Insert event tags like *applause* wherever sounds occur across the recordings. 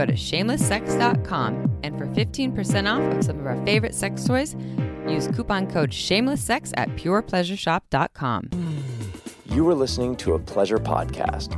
Go to shamelesssex.com. And for 15% off of some of our favorite sex toys, use coupon code shamelesssex at purepleasureshop.com. You are listening to a pleasure podcast.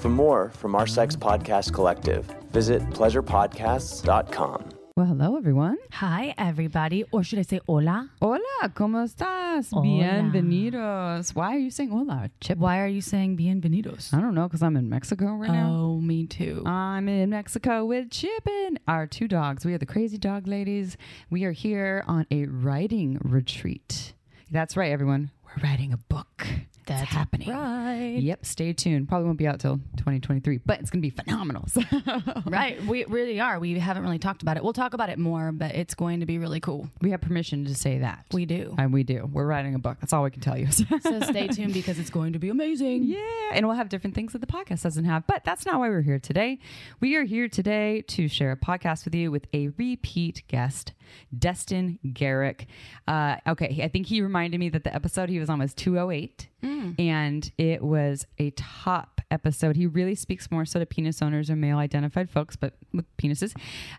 For more from our sex podcast collective, visit pleasurepodcasts.com. Well, hello, everyone. Hi, everybody. Or should I say hola? Hola, ¿cómo estás? Hola. Bienvenidos. Why are you saying hola, Chip? Why are you saying bienvenidos? I don't know, because I'm in Mexico right now. Oh, me too. I'm in Mexico with Chip and our two dogs. We are the crazy dog ladies. We are here on a writing retreat. That's right, everyone. We're writing a book. That's That's happening. right. Yep, stay tuned. Probably won't be out till 2023, but it's going to be phenomenal. So- *laughs* Right. We really are. We haven't really talked about it. We'll talk about it more, but it's going to be really cool. we have permission to say that. We do. And we do. We're writing a book. That's all we can tell you. *laughs* So stay tuned because it's going to be amazing. Yeah, and we'll have different things that the podcast doesn't have. But that's not why we're here today. We are here today to share a podcast with you with a repeat guest, Destin Gerek. Uh, okay, I think he reminded me that the episode he was on was 208, and it was a top episode. He really speaks more so to penis owners or male identified folks, but with penises,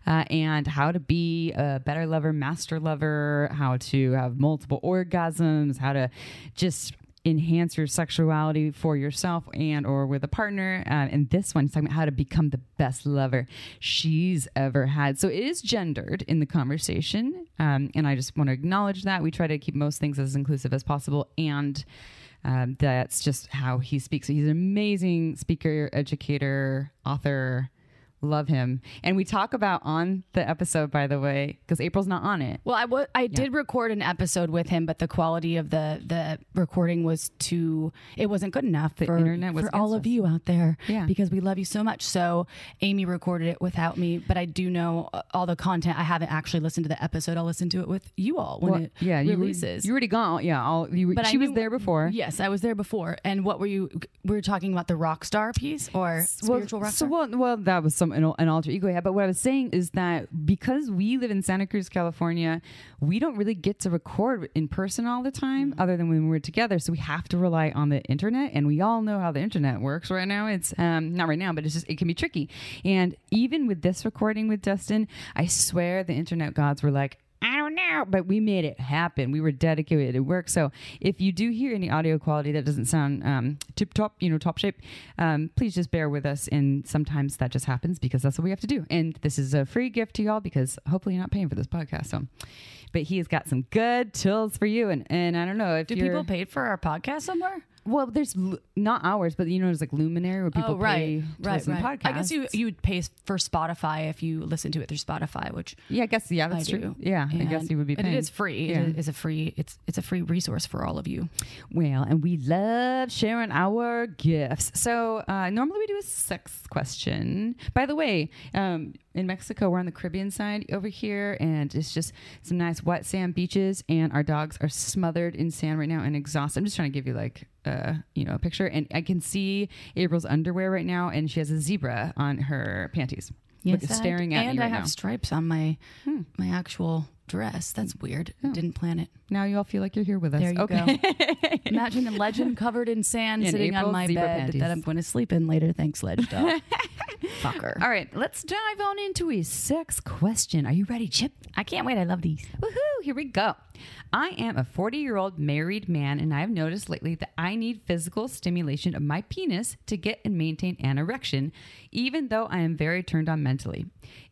uh, and how to be a better lover, master lover, how to have multiple orgasms, how to just enhance your sexuality for yourself and or with a partner. Uh, and this one is talking about how to become the best lover she's ever had. So it is gendered in the conversation um, and i just want to acknowledge that. We try to keep most things as inclusive as possible and um, that's just how he speaks. He's an amazing speaker educator author love him and we talk about on the episode by the way because april's not on it Well, I wa- I did record an episode with him, but the quality of the the recording was too. It wasn't good enough The for internet was for all of you out there. Yeah. because we love you so much. So Amy recorded it without me, but I do know uh, all the content. I haven't actually listened to the episode. I'll listen to it with you all when Well, it yeah you were, releases. you already gone yeah all, you, But she was there before Yes, I was there before. And what were you? We were talking about the rock star piece or spiritual well, rock so well, well, that was some an, an alter ego had. But what I was saying is that because we live in Santa Cruz, California, we don't really get to record in person all the time, Mm-hmm. other than when we're together. So we have to rely on the internet, and we all know how the internet works right now. It's um, not right now, but it's just it can be tricky. And even with this recording with Destin, I swear the internet gods were like. I don't know, but we made it happen. We were dedicated to work. So if you do hear any audio quality that doesn't sound um, tip top, you know, top shape, um, please just bear with us. And sometimes that just happens because that's what we have to do. And this is a free gift to y'all because hopefully you're not paying for this podcast. So, but he has got some good tools for you. And and I don't know if Do people paid for our podcast somewhere? Well, there's lu- not ours, but you know, there's like Luminary where people oh, right, pay to right, listen to right. podcasts. I guess you you would pay for Spotify if you listen to it through Spotify, which Yeah, I guess yeah, that's I true. do. Yeah, I guess you would be and it is free. Yeah. It is a free. It's it's a free resource for all of you. Well, and we love sharing our gifts. So uh, normally we do a sex question. By the way, um, in Mexico, we're on the Caribbean side over here, and it's just some nice wet sand beaches, and our dogs are smothered in sand right now and exhausted. I'm just trying to give you like uh, you know a picture, and I can see April's underwear right now, and she has a zebra on her panties. Look, I- staring at and me right I have now. Hmm. stripes on my my actual dress. That's weird. Didn't plan it. Now you all feel like you're here with us. There you okay. go. *laughs* Imagine a legend covered in sand In sitting on my bed panties. that I'm going to sleep in later. Thanks, Ledge Dog. *laughs* Fucker. All right, let's dive on into a sex question. Are you ready, Chip? I can't wait. I love these. Woohoo, here we go. I am a 40 year old married man, and I have noticed lately that I need physical stimulation of my penis to get and maintain an erection, even though I am very turned on mentally.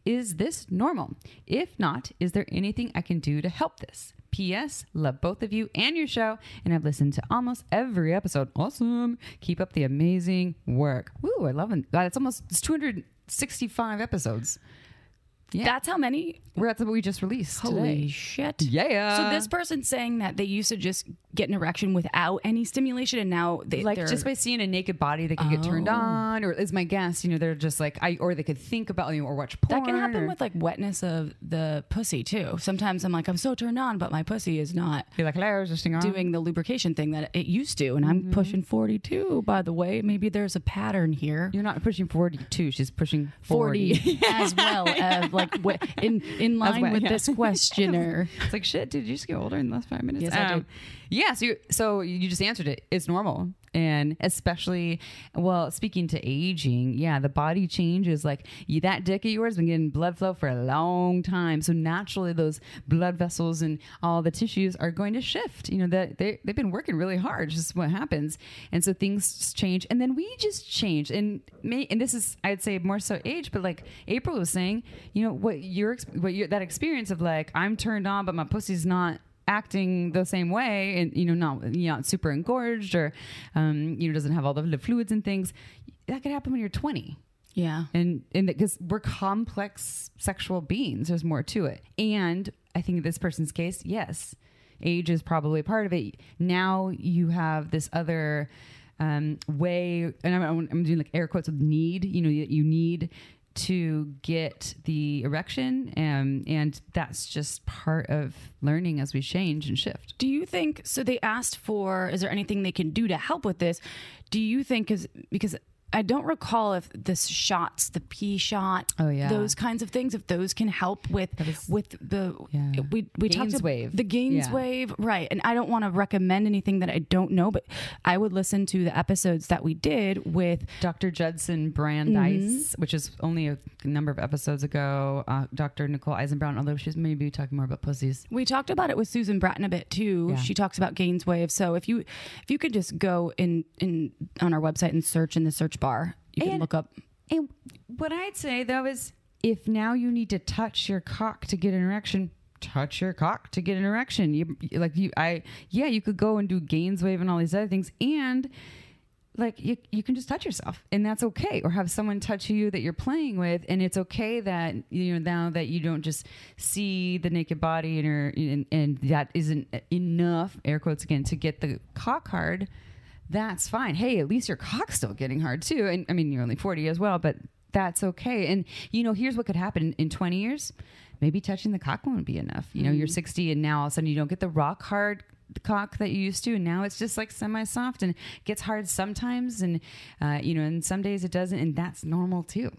Is this normal? If not, is there anything I can do to help this? P.S. Love both of you and your show, and I've listened to almost every episode. Awesome. Keep up the amazing work. Woo, I love it. God, it's almost it's 265 episodes. Yeah. That's how many. We're at the what we just released. Holy today. shit. Yeah. So this person's saying that they used to just get an erection without any stimulation, and now they like just by seeing a naked body, they can get turned Oh. on, or is my guess, you know, they're just like I, or they could think about you know, or watch porn. that can happen or, with like wetness of the pussy too. Sometimes I'm like I'm so turned on, but my pussy is not be like, hello, on? doing the lubrication thing that it used to, and I'm mm-hmm. pushing 42. By the way, maybe there's a pattern here. You're not pushing 42. She's pushing 40. 40 *laughs* as well as like in in line well, with yeah. this questioner. *laughs* It's like shit. Did you just get older in the last five minutes? Um, Yes, I did. Yeah. So you, so you just answered it. It's normal, and especially well, speaking to aging, yeah, the body changes. Like you, that dick of yours been getting blood flow for a long time, so naturally those blood vessels and all the tissues are going to shift. You know that they they've been working really hard. Just what happens, and so things change, and then we just change. And may and this is I'd say more so age, but like April was saying, you know what your what your that experience of like I'm turned on, but my pussy's not acting the same way and you know not you know super engorged or um you know doesn't have all the the fluids and things that could happen when you're 20 Yeah. and and because we're complex sexual beings there's more to it. And i think in this person's case yes age is probably part of it. Now you have this other um, way and I'm, I'm doing like air quotes with need you know you, you need to get the erection um, and that's just part of learning as we change and shift Do you think so? They asked for, is there anything they can do to help with this? Do you think, is because I don't recall if the shots, the P shot, Oh, yeah. those kinds of things, if those can help with with the Yeah. we we talked about Gainswave. the gains Yeah. wave, right? And I don't want to recommend anything that I don't know, but I would listen to the episodes that we did with Dr. Judson Brandeis, which is only a number of episodes ago. Uh, Dr. Nicole Eisenbrown, although she's maybe talking more about pussies. We talked about it with Susan Bratton a bit too. Yeah. She talks about gains wave. So if you if you could just go in in on our website and search in the search bar, you can look up. And what I'd say though is if now you need to touch your cock to get an erection, touch your cock to get an erection. You like you I yeah, you could go and do gains wave and all these other things. And like you, you can just touch yourself. And that's okay. Or have someone touch you that you're playing with. And it's okay that you know now that you don't just see the naked body and, and, and that isn't enough air quotes again to get the cock hard that's fine. Hey at least your cock's still getting hard too. And i mean you're only 40 as well but that's okay. And you know here's what could happen. In 20 years maybe touching the cock won't be enough. You know you're 60 and now all of a sudden you don't get the rock hard cock that you used to. And now it's just like semi-soft and gets hard sometimes. And uh, you know and some days it doesn't. And that's normal too.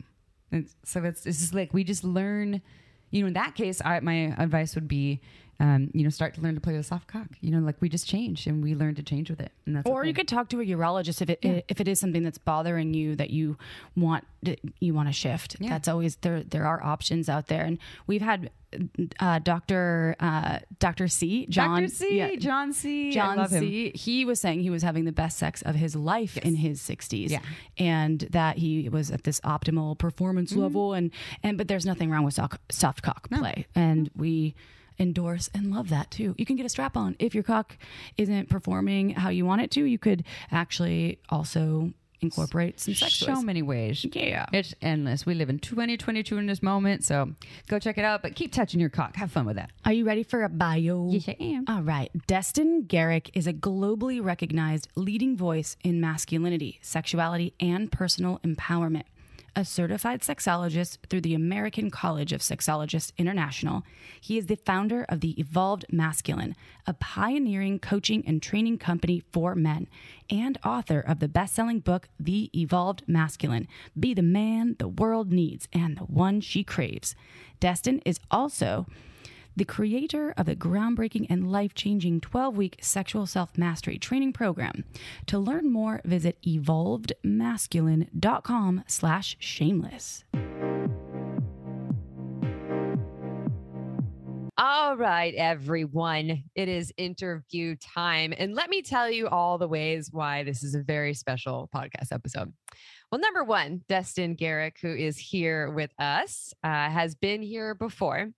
And so it's, it's just like we just learn you know in that case I, my advice would be um, you know start to learn to play with a soft cock you know like we just change and we learn to change with it and that's Or okay. you could talk to a urologist if it if it is something that's bothering you that you want you want to shift. Yeah. That's always there. There are options out there, and we've had uh, Doctor uh, Doctor C John Dr. C, yeah, John C. John love him. C. He was saying he was having the best sex of his life in his 60s. Yeah. And that he was at this optimal performance Mm-hmm. level and and but there's nothing wrong with soft, soft cock play. And we endorse and love that too. You can get a strap on if your cock isn't performing how you want it to. You could actually also incorporate some sex so toys. many ways. Yeah. It's endless. We live in 2022 in this moment, so go check it out. But keep touching your cock. Have fun with that. Are you ready for a bio? Yes, I am. All right. Destin Gerek is a globally recognized leading voice in masculinity, sexuality, and personal empowerment. A certified sexologist through the American College of Sexologists International, he is the founder of the Evolved Masculine, a pioneering coaching and training company for men, and author of the best selling book, The Evolved Masculine Be the Man the World Needs and the One She Craves. Destin is also the creator of the groundbreaking and life-changing 12-week sexual self-mastery training program. To learn more, visit evolvedmasculine.com slash shameless. All right, everyone. It is interview time. And let me tell you all the ways why this is a very special podcast episode. Well, number one, Destin Gerek, who is here with us, uh, has been here before.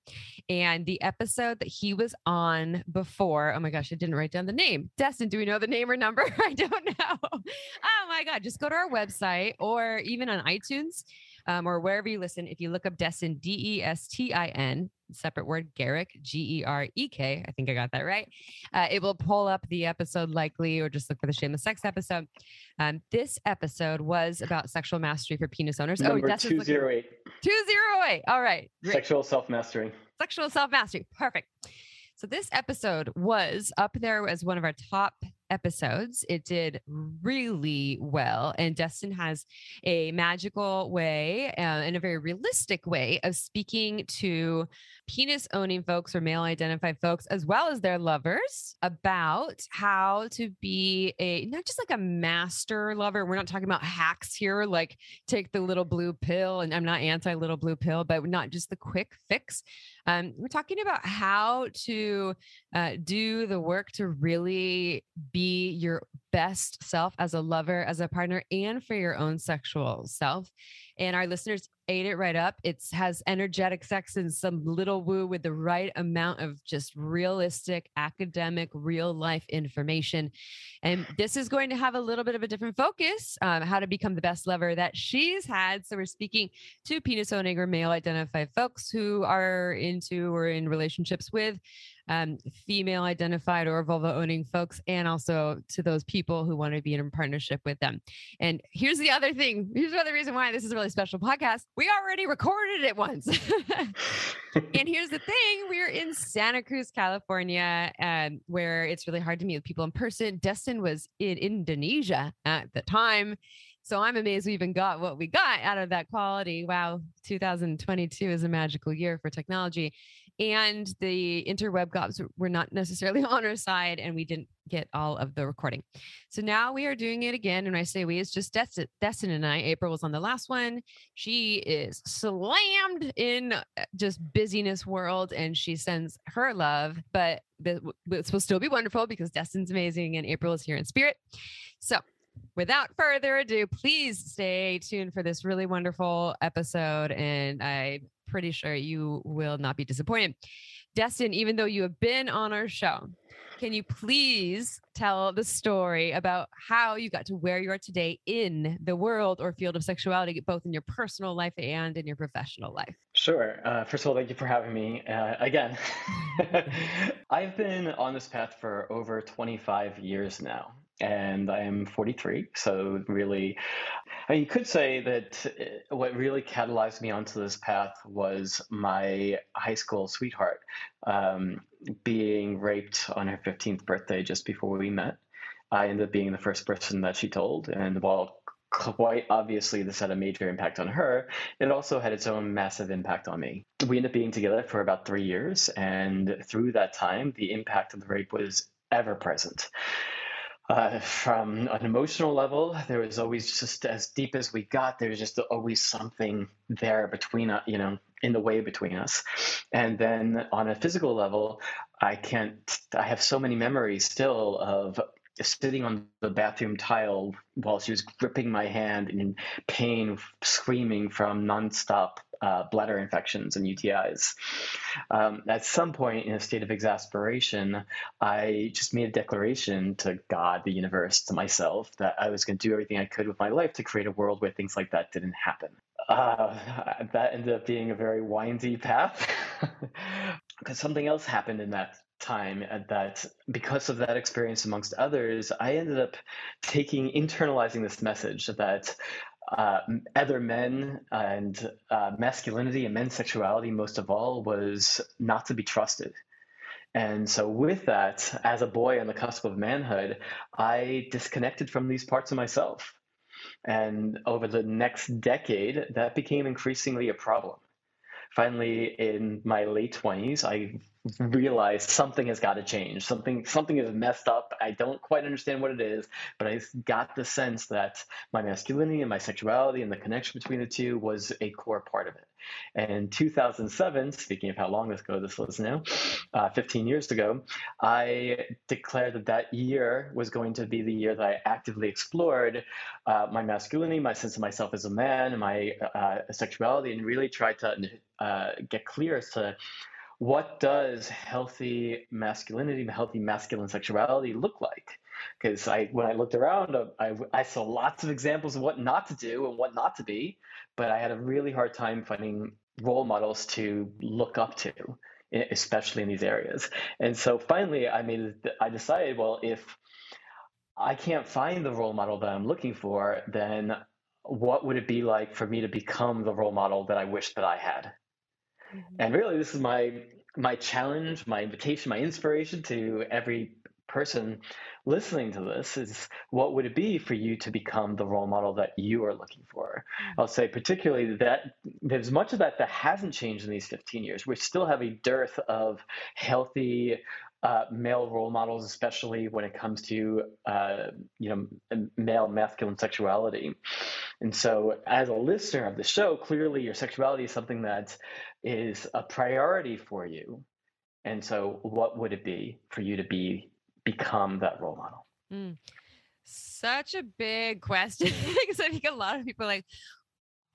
And the episode that he was on before, oh my gosh, I didn't write down the name. Destin, do we know the name or number? *laughs* I don't know. Oh my God, just go to our website or even on iTunes. Um, or wherever you listen. If you look up Destin, D E S T I N, separate word, Gerek, G E R E K, I think I got that right. Uh, it will pull up the episode likely, or just look for the Shameless Sex episode. Um, this episode was about sexual mastery for penis owners. Number oh, Destin's 208. 208. All right. Great Sexual self mastery. sexual self mastery. Perfect. So this episode was up there as one of our top episodes. It did really well. And Destin has a magical way uh, and a very realistic way of speaking to penis owning folks or male identified folks, as well as their lovers, about how to be a not just like a master lover. We're not talking about hacks here, like take the little blue pill. And I'm not anti little blue pill, but not just the quick fix. Um, we're talking about how to uh, do the work to really be your best self as a lover, as a partner, and for your own sexual self. And our listeners ate it right up. It has energetic sex and some little woo with the right amount of just realistic, academic, real life information. And this is going to have a little bit of a different focus um, how to become the best lover that she's had. So we're speaking to penis owning or male identified folks who are into or in relationships with um, female identified or vulva owning folks, and also to those people who want to be in partnership with them. And here's the other thing here's another reason why this is a really special podcast. We already recorded it once. *laughs* and here's the thing we're in Santa Cruz, California, um, where it's really hard to meet with people in person. Destin was in Indonesia at the time. So I'm amazed we even got what we got out of that quality. Wow, 2022 is a magical year for technology and the interweb gobs were not necessarily *laughs* on our side and we didn't get all of the recording. So now we are doing it again and i say we it's just destin, destin and i. April was on the last one. She is slammed in uh, just busyness world and she sends her love but this will still be wonderful because destin's amazing and april is here in spirit. So without further ado, please stay tuned for this really wonderful episode. And I'm pretty sure you will not be disappointed. Destin, even though you have been on our show, can you please tell the story about how you got to where you are today in the world or field of sexuality, both in your personal life and in your professional life? Sure. Uh, first of all, thank you for having me uh, again. *laughs* *laughs* I've been on this path for over 25 years now and I am 43. So, really, I mean, you could say that uh, what really catalyzed me onto this path was my high school sweetheart um, being raped on her 15th birthday just before we met. I ended up being the first person that she told. And while quite obviously this had a major impact on her, it also had its own massive impact on me. We ended up being together for about three years. And through that time, the impact of the rape was ever present. Uh, from an emotional level, there was always just as deep as we got. There was just always something there between us, you know, in the way between us. And then on a physical level, I can't. I have so many memories still of sitting on the bathroom tile while she was gripping my hand in pain, screaming from nonstop uh, bladder infections and UTIs. Um, at some point, in a state of exasperation, I just made a declaration to God, the universe, to myself that I was going to do everything I could with my life to create a world where things like that didn't happen. Uh, that ended up being a very windy path *laughs* because something else happened in that time that because of that experience amongst others i ended up taking internalizing this message that uh, other men and uh, masculinity and men's sexuality, most of all, was not to be trusted. And so, with that, as a boy on the cusp of manhood, I disconnected from these parts of myself. And over the next decade, that became increasingly a problem. Finally, in my late 20s, I realize something has got to change. Something something is messed up. I don't quite understand what it is, but I got the sense that my masculinity and my sexuality and the connection between the two was a core part of it. And in 2007, speaking of how long this ago this was now, uh, 15 years ago, I declared that that year was going to be the year that I actively explored uh, my masculinity, my sense of myself as a man, my uh, sexuality, and really tried to uh, get clear as to what does healthy masculinity, healthy masculine sexuality look like? because I when I looked around, uh, I, I saw lots of examples of what not to do and what not to be, but I had a really hard time finding role models to look up to, especially in these areas. And so finally, I made I decided, well, if I can't find the role model that I'm looking for, then what would it be like for me to become the role model that I wish that I had? Mm-hmm. And really, this is my my challenge, my invitation, my inspiration to every person listening to this is what would it be for you to become the role model that you are looking for? Mm-hmm. I'll say particularly that there's much of that that hasn't changed in these 15 years. We still have a dearth of healthy uh, male role models, especially when it comes to uh, you know male masculine sexuality. And so, as a listener of the show, clearly your sexuality is something that is a priority for you. And so, what would it be for you to be become that role model? Mm. Such a big question *laughs* because I think a lot of people like,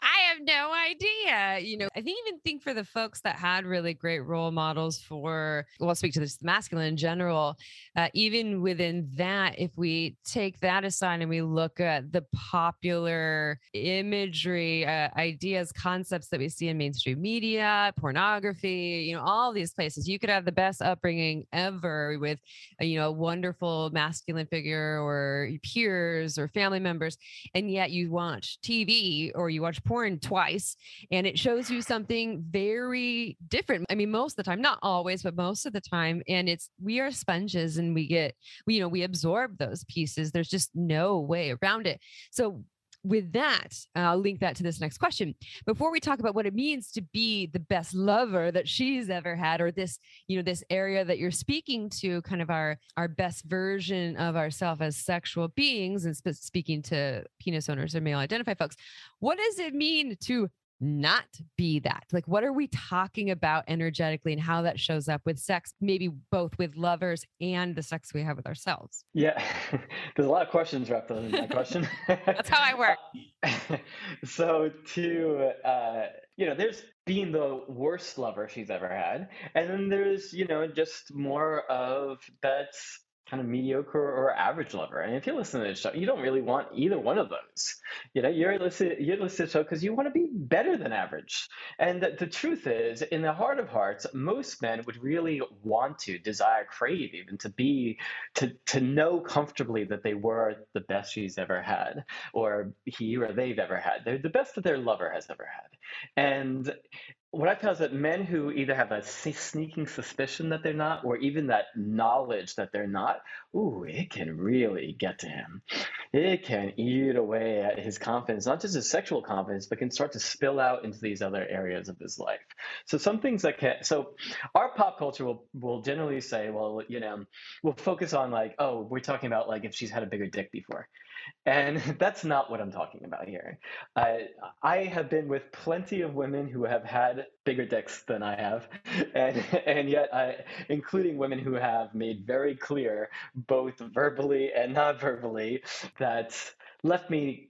I have no idea. You know, I think even think for the folks that had really great role models for, well, I'll speak to this masculine in general. Uh, even within that, if we take that aside and we look at the popular imagery, uh, ideas, concepts that we see in mainstream media, pornography, you know, all these places, you could have the best upbringing ever with, a, you know, a wonderful masculine figure or peers or family members, and yet you watch TV or you watch porn twice and it shows you something very different. I mean, most of the time, not always, but most of the time. And it's we are sponges and we get, we, you know, we absorb those pieces. There's just no way around it. So with that, uh, I'll link that to this next question. Before we talk about what it means to be the best lover that she's ever had, or this, you know, this area that you're speaking to, kind of our our best version of ourselves as sexual beings, and speaking to penis owners or male identified folks, what does it mean to not be that? Like, what are we talking about energetically and how that shows up with sex, maybe both with lovers and the sex we have with ourselves? Yeah, *laughs* there's a lot of questions wrapped up in that question. That's how I *laughs* work. *laughs* so, to, uh, you know, there's being the worst lover she's ever had. And then there's, you know, just more of that's kind of mediocre or average lover. And if you listen to this show, you don't really want either one of those. You know, you're listening, you're listening to the show because you want to be better than average. And the, the, truth is, in the heart of hearts, most men would really want to, desire, crave even to be, to to know comfortably that they were the best she's ever had, or he or they've ever had. They're the best that their lover has ever had. And what I found is that men who either have a sneaking suspicion that they're not, or even that knowledge that they're not, ooh, it can really get to him. It can eat away at his confidence, not just his sexual confidence, but can start to spill out into these other areas of his life. So some things that can, so our pop culture will will generally say, well, you know, we'll focus on like, oh, we're talking about like if she's had a bigger dick before. And *laughs* that's not what I'm talking about here. I, I have been with plenty of women who have had bigger dicks than I have, *laughs* and, and yet, I, including women who have made very clear, both verbally and not verbally, that left me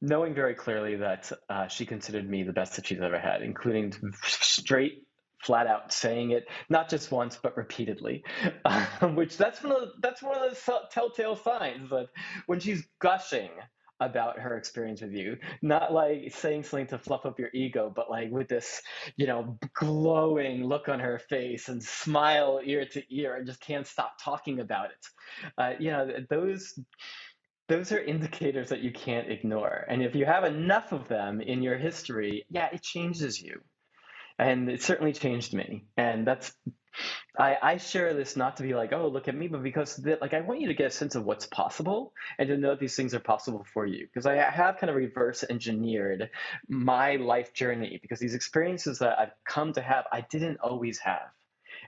knowing very clearly that uh, she considered me the best that she's ever had, including straight flat out saying it not just once but repeatedly *laughs* um, which that's one of the, that's one of the telltale signs that when she's gushing about her experience with you not like saying something to fluff up your ego but like with this you know glowing look on her face and smile ear to ear and just can't stop talking about it. Uh, you know those those are indicators that you can't ignore. And if you have enough of them in your history yeah it changes you and it certainly changed me. And that's I, I share this not to be like oh look at me but because that, like i want you to get a sense of what's possible and to know these things are possible for you. Because i have kind of reverse engineered my life journey because these experiences that i've come to have i didn't always have.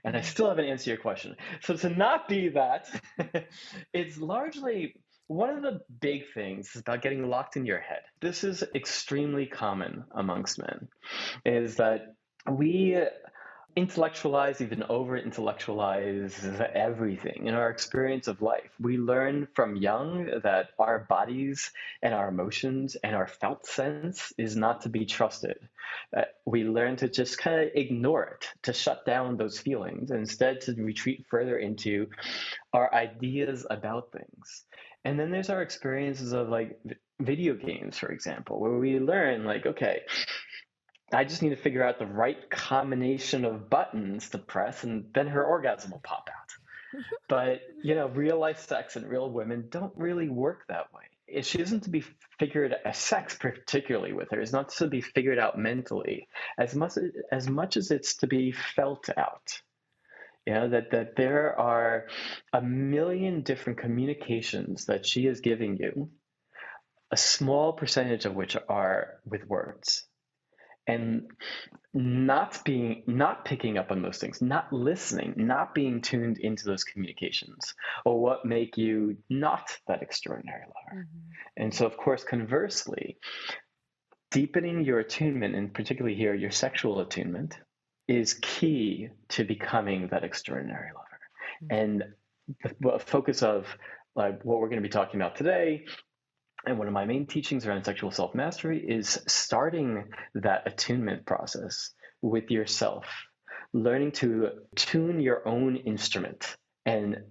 And i mm-hmm. still haven't answered your question. So to not be that *laughs* it's largely one of the big things is about getting locked in your head. This is extremely common amongst men, is that we intellectualize, even over intellectualize everything in our experience of life. We learn from young that our bodies and our emotions and our felt sense is not to be trusted. Uh, we learn to just kind of ignore it, to shut down those feelings, and instead to retreat further into our ideas about things. And then there's our experiences of like video games, for example, where we learn like, okay, I just need to figure out the right combination of buttons to press, and then her orgasm will pop out. *laughs* but you know, real life sex and real women don't really work that way. She isn't to be figured as sex, particularly with her, is not to be figured out mentally as much as much as it's to be felt out. You know that that there are a million different communications that she is giving you, a small percentage of which are with words and not being not picking up on those things not listening not being tuned into those communications or what make you not that extraordinary lover mm-hmm. and so of course conversely deepening your attunement and particularly here your sexual attunement is key to becoming that extraordinary lover mm-hmm. and the focus of like what we're going to be talking about today and one of my main teachings around sexual self mastery is starting that attunement process with yourself, learning to tune your own instrument. And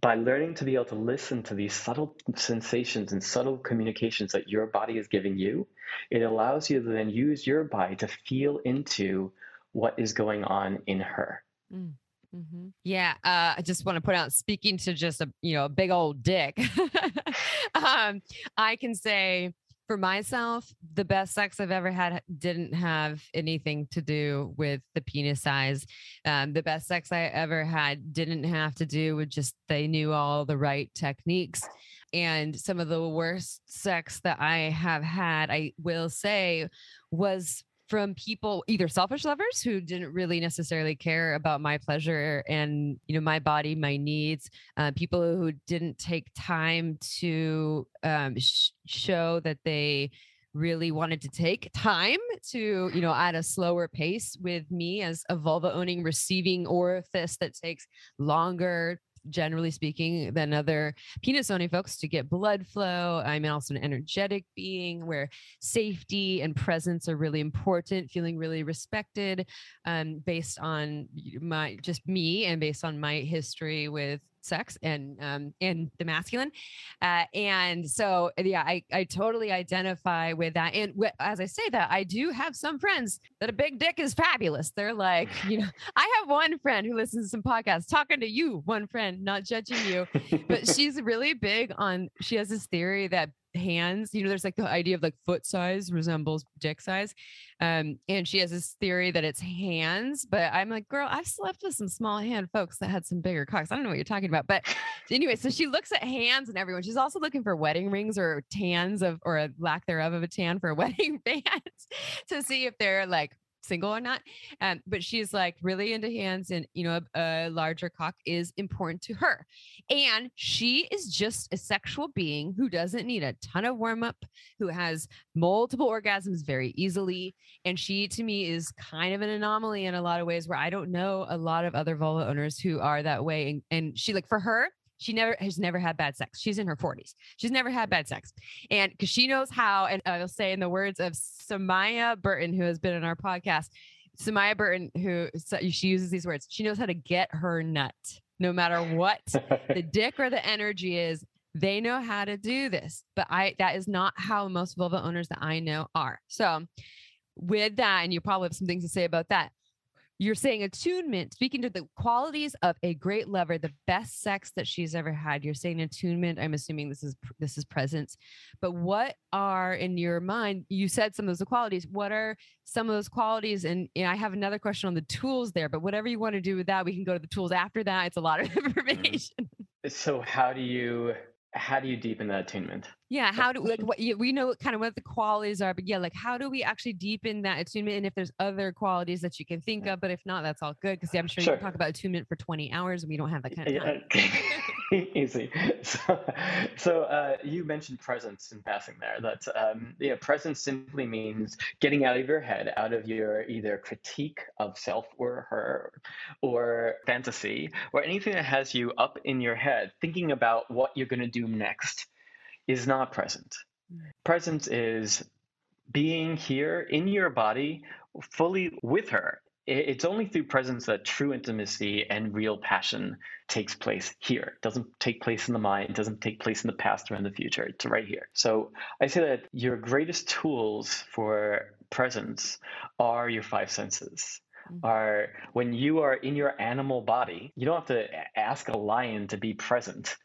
by learning to be able to listen to these subtle sensations and subtle communications that your body is giving you, it allows you to then use your body to feel into what is going on in her. Mm. Mm-hmm. Yeah, uh, I just want to put out speaking to just a you know a big old dick. *laughs* um, I can say for myself, the best sex I've ever had didn't have anything to do with the penis size. Um, the best sex I ever had didn't have to do with just they knew all the right techniques. And some of the worst sex that I have had, I will say, was from people either selfish lovers who didn't really necessarily care about my pleasure and you know my body my needs uh, people who didn't take time to um, sh- show that they really wanted to take time to you know at a slower pace with me as a vulva owning receiving orifice that takes longer generally speaking, than other penis owning folks to get blood flow. I'm also an energetic being where safety and presence are really important, feeling really respected um, based on my just me and based on my history with sex and um, and the masculine uh, and so yeah I, I totally identify with that and w- as i say that i do have some friends that a big dick is fabulous. They're like you know *laughs* i have one friend who listens to some podcasts talking to you one friend not judging you but *laughs* she's really big on she has this theory that hands you know there's like the idea of like foot size resembles dick size um and she has this theory that it's hands but i'm like girl i've slept with some small hand folks that had some bigger cocks. I don't know what you're talking about but anyway so she looks at hands and everyone she's also looking for wedding rings or tans of or a lack thereof of a tan for a *laughs* wedding band to see if they're like single or not. Um, but she's like really into hands, and you know, a, a larger cock is important to her. And she is just a sexual being who doesn't need a ton of warm up, who has multiple orgasms very easily. And she, to me, is kind of an anomaly in a lot of ways where I don't know a lot of other vulva owners who are that way. And, and she, like, for her, she never has never had bad sex. She's in her 40s. She's never had bad sex. And because she knows how, and I'll say in the words of Samaya Burton, who has been in our podcast, Samaya Burton, who she uses these words, she knows how to get her nut no matter what the *laughs* dick or the energy is. They know how to do this, but I that is not how most vulva owners that I know are. So, with that, and you probably have some things to say about that you're saying attunement speaking to the qualities of a great lover the best sex that she's ever had you're saying attunement i'm assuming this is this is presence. But what are in your mind you said some of those qualities what are some of those qualities? And, and i have another question on the tools there but whatever you want to do with that we can go to the tools after that it's a lot of *laughs* mm-hmm. information. So how do you how do you deepen that attunement? Yeah, how do like what we know kind of what the qualities are, but yeah, like how do we actually deepen that attunement? And if there's other qualities that you can think of, but if not, that's all good because I'm sure, sure. you can talk about attunement for 20 hours and we don't have that kind of time. *laughs* *laughs* Easy. So, so uh, you mentioned presence in passing there. That um, yeah, presence simply means getting out of your head, out of your either critique of self or her, or fantasy, or anything that has you up in your head, thinking about what you're going to do next, is not present. Presence is being here in your body, fully with her it's only through presence that true intimacy and real passion takes place here. It doesn't take place in the mind, it doesn't take place in the past or in the future. It's right here. So I say that your greatest tools for presence are your five senses. Mm-hmm. Are when you are in your animal body, you don't have to ask a lion to be present.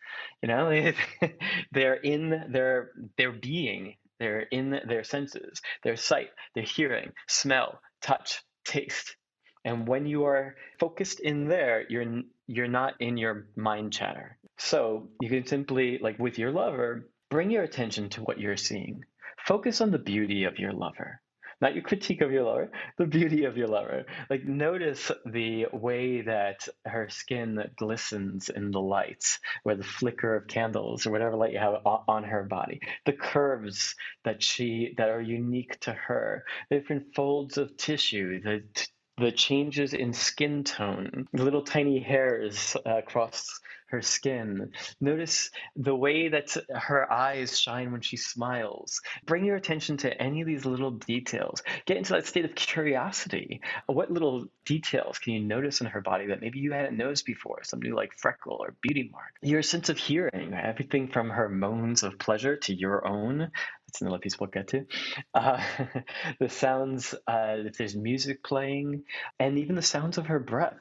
You know, *laughs* they're in their their being, they're in their senses, their sight, their hearing, smell, touch, taste and when you are focused in there, you're you're not in your mind chatter. So you can simply, like with your lover, bring your attention to what you're seeing. Focus on the beauty of your lover. Not your critique of your lover, the beauty of your lover. Like notice the way that her skin glistens in the lights, or the flicker of candles, or whatever light you have on her body. The curves that she that are unique to her, the different folds of tissue, the t- the changes in skin tone, little tiny hairs uh, across her skin. Notice the way that her eyes shine when she smiles. Bring your attention to any of these little details. Get into that state of curiosity. What little details can you notice in her body that maybe you hadn't noticed before? Some new like freckle or beauty mark. Your sense of hearing, everything from her moans of pleasure to your own. That's another piece we'll get to. Uh, *laughs* the sounds, uh, if there's music playing, and even the sounds of her breath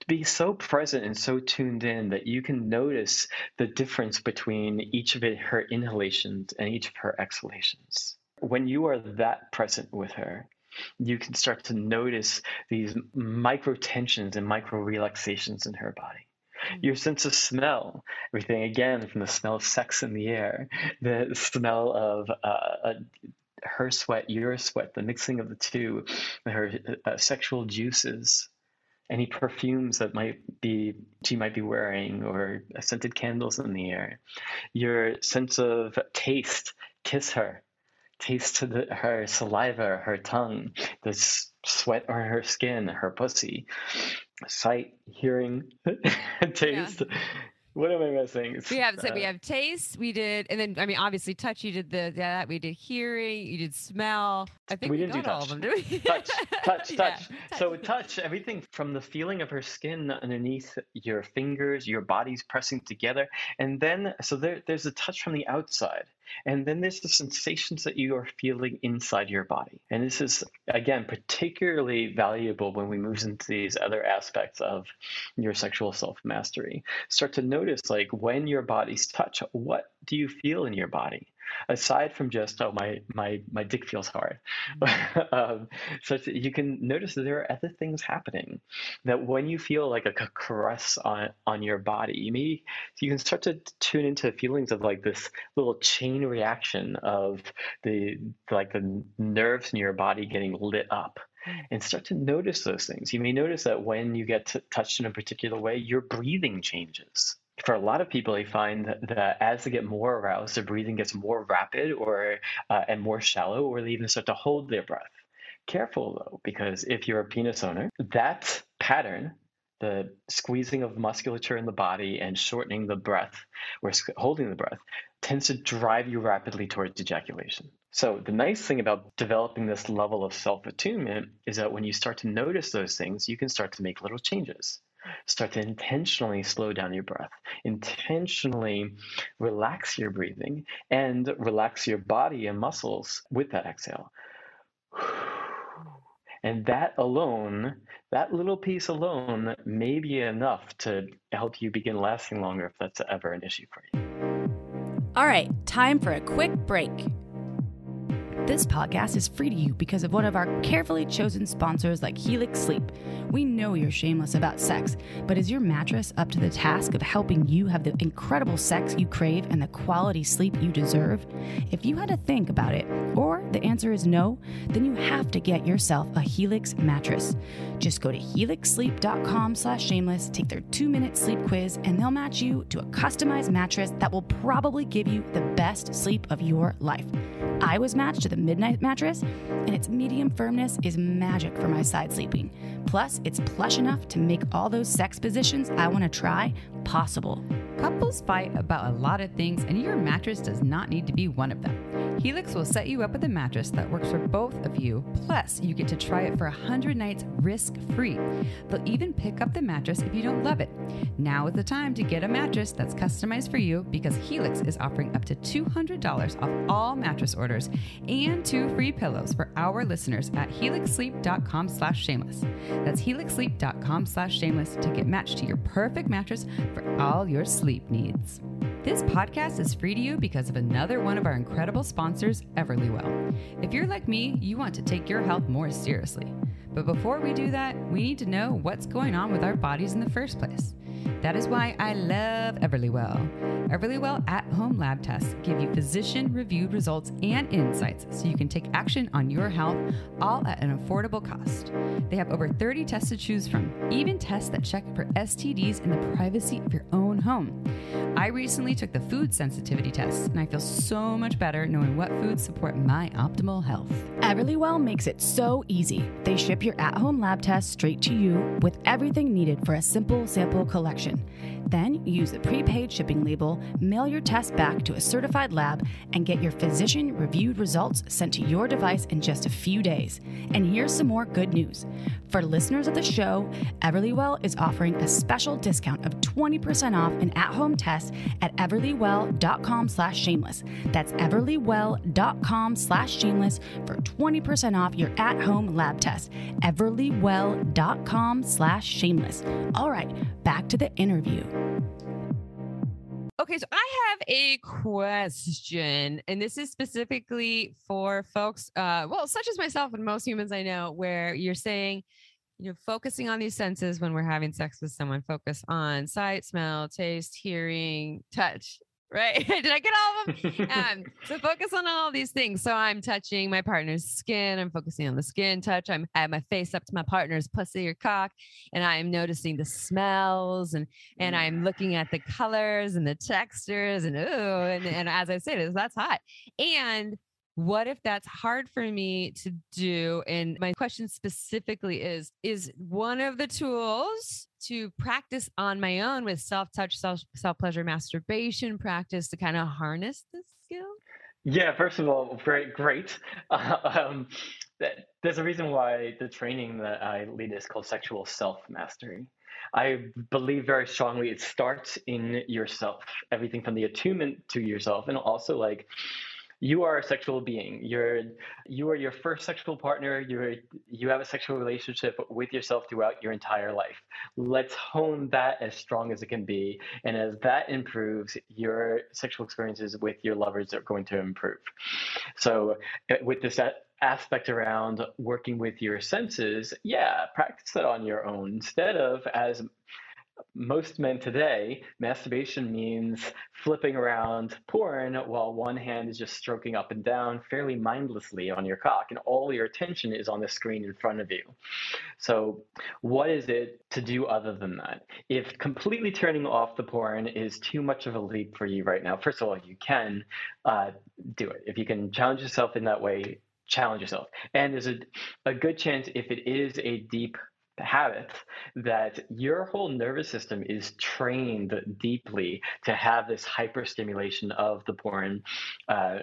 to be so present and so tuned in that you can notice the difference between each of her inhalations and each of her exhalations. When you are that present with her, you can start to notice these micro tensions and micro relaxations in her body. Mm. Your sense of smell, everything again from the smell of sex in the air, the smell of uh, her sweat, your sweat, the mixing of the two, her uh, sexual juices, any perfumes that might be she might be wearing or scented candles in the air your sense of taste kiss her taste the, her saliva her tongue the sweat on her skin her pussy sight hearing *laughs* taste yeah. What am I missing? We have so we uh, have taste. We did, and then I mean, obviously, touch. You did the yeah that. We did hearing. You did smell. I think we, we didn't do touch. all of them, did we? *laughs* touch, touch, *laughs* yeah. touch. So touch everything from the feeling of her skin underneath your fingers, your bodies pressing together, and then so there, there's a touch from the outside. And then there's the sensations that you are feeling inside your body. And this is, again, particularly valuable when we move into these other aspects of your sexual self mastery. Start to notice, like, when your bodies touch, what do you feel in your body? Aside from just oh my my my dick feels hard mm-hmm. *laughs* um, so you can notice that there are other things happening that when you feel like a caress on on your body you may you can start to tune into feelings of like this little chain reaction of the like the nerves in your body getting lit up and start to notice those things. You may notice that when you get t- touched in a particular way, your breathing changes for a lot of people, they find that as they get more aroused, their breathing gets more rapid or uh, and more shallow, or they even start to hold their breath. Careful though, because if you're a penis owner, that pattern, the squeezing of musculature in the body and shortening the breath, or holding the breath, tends to drive you rapidly towards ejaculation. So, the nice thing about developing this level of self attunement is that when you start to notice those things, you can start to make little changes. Start to intentionally slow down your breath, intentionally relax your breathing, and relax your body and muscles with that exhale. And that alone, that little piece alone, may be enough to help you begin lasting longer if that's ever an issue for you. All right, time for a quick break. This podcast is free to you because of one of our carefully chosen sponsors like Helix Sleep. We know you're shameless about sex, but is your mattress up to the task of helping you have the incredible sex you crave and the quality sleep you deserve? If you had to think about it, or the answer is no, then you have to get yourself a Helix mattress. Just go to helixsleep.com slash shameless, take their two-minute sleep quiz, and they'll match you to a customized mattress that will probably give you the best sleep of your life. I was matched to the Midnight mattress, and its medium firmness is magic for my side sleeping. Plus, it's plush enough to make all those sex positions I want to try possible. Couples fight about a lot of things, and your mattress does not need to be one of them. Helix will set you up with a mattress that works for both of you. Plus, you get to try it for 100 nights risk free. They'll even pick up the mattress if you don't love it. Now is the time to get a mattress that's customized for you because Helix is offering up to $200 off all mattress orders and two free pillows for our listeners at helixsleep.com slash shameless. That's helixsleep.com slash shameless to get matched to your perfect mattress for all your sleep needs. This podcast is free to you because of another one of our incredible sponsors, Everlywell. If you're like me, you want to take your health more seriously. But before we do that, we need to know what's going on with our bodies in the first place. That is why I love Everlywell. Everlywell at home lab tests give you physician reviewed results and insights so you can take action on your health, all at an affordable cost. They have over 30 tests to choose from, even tests that check for STDs in the privacy of your own home. I recently took the food sensitivity test, and I feel so much better knowing what foods support my optimal health. Everlywell makes it so easy. They ship your at home lab test straight to you with everything needed for a simple sample collection. Then use the prepaid shipping label, mail your test back to a certified lab, and get your physician reviewed results sent to your device in just a few days. And here's some more good news. For listeners of the show, Everlywell is offering a special discount of 20% off an at-home test at everlywell.com slash shameless. That's everlywell.com slash shameless for 20% off your at-home lab test. everlywell.com slash shameless. All right, back to the interview. Okay, so I have a question, and this is specifically for folks, uh, well, such as myself and most humans I know, where you're saying, you know, focusing on these senses when we're having sex with someone, focus on sight, smell, taste, hearing, touch, right? *laughs* Did I get all of them? *laughs* um, so focus on all these things. So I'm touching my partner's skin. I'm focusing on the skin touch. I'm I have my face up to my partner's pussy or cock, and I'm noticing the smells and and I'm looking at the colors and the textures and oh and, and as I say this, that's hot. And what if that's hard for me to do and my question specifically is is one of the tools to practice on my own with self-touch self self-pleasure masturbation practice to kind of harness this skill Yeah, first of all, great, great. *laughs* um, th- there's a reason why the training that I lead is called sexual self mastery. I believe very strongly it starts in yourself, everything from the attunement to yourself, and also like you are a sexual being. You're you are your first sexual partner. You're you have a sexual relationship with yourself throughout your entire life. Let's hone that as strong as it can be, and as that improves, your sexual experiences with your lovers are going to improve. So, uh, with this aspect around working with your senses, yeah, practice that on your own instead of as most men today, masturbation means flipping around porn while one hand is just stroking up and down fairly mindlessly on your cock, and all your attention is on the screen in front of you. So, what is it to do other than that? If completely turning off the porn is too much of a leap for you right now, first of all, you can uh, do it. If you can challenge yourself in that way, challenge yourself. And there's a, a good chance if it is a deep habit that your whole nervous system is trained deeply to have this hyperstimulation of the porn uh,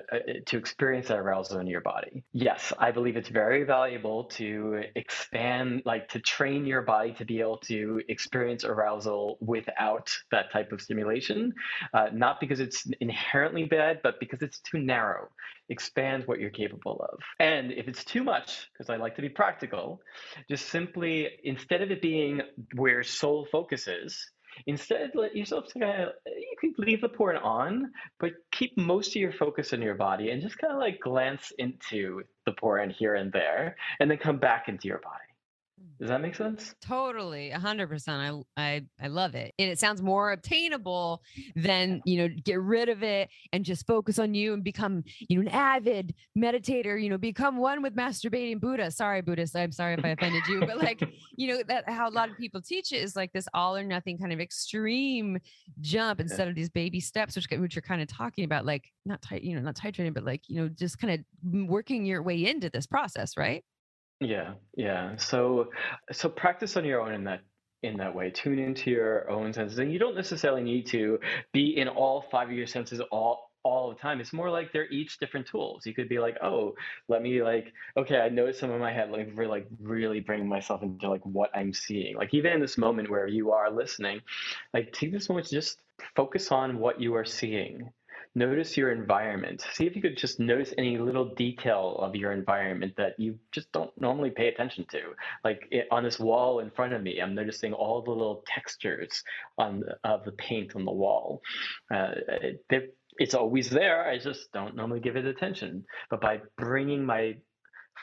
to experience that arousal in your body. Yes, I believe it's very valuable to expand, like to train your body to be able to experience arousal without that type of stimulation, uh, not because it's inherently bad, but because it's too narrow expand what you're capable of. And if it's too much, because I like to be practical, just simply instead of it being where sole focus is, instead let yourself to kind of you can leave the porn on, but keep most of your focus on your body and just kind of like glance into the porn here and there, and then come back into your body. Does that make sense? Totally, a hundred percent. I I I love it, and it sounds more obtainable than you know get rid of it and just focus on you and become you know an avid meditator. You know, become one with masturbating Buddha. Sorry, Buddhist. I'm sorry if I offended you, but like *laughs* you know that how a lot of people teach it is like this all or nothing kind of extreme jump instead of these baby steps, which which you're kind of talking about, like not tight, you know, not titrating, but like you know just kind of working your way into this process, right? Yeah, yeah. So so practice on your own in that in that way. Tune into your own senses. And you don't necessarily need to be in all five of your senses all all the time. It's more like they're each different tools. You could be like, oh, let me like, okay, I noticed some in my head. Let me like really bring myself into like what I'm seeing. Like even in this moment where you are listening, like take this moment to just focus on what you are seeing notice your environment. See if you could just notice any little detail of your environment that you just don't normally pay attention to. Like it, on this wall in front of me, I'm noticing all the little textures on the, of the paint on the wall. Uh, it, it's always there. I just don't normally give it attention. But by bringing my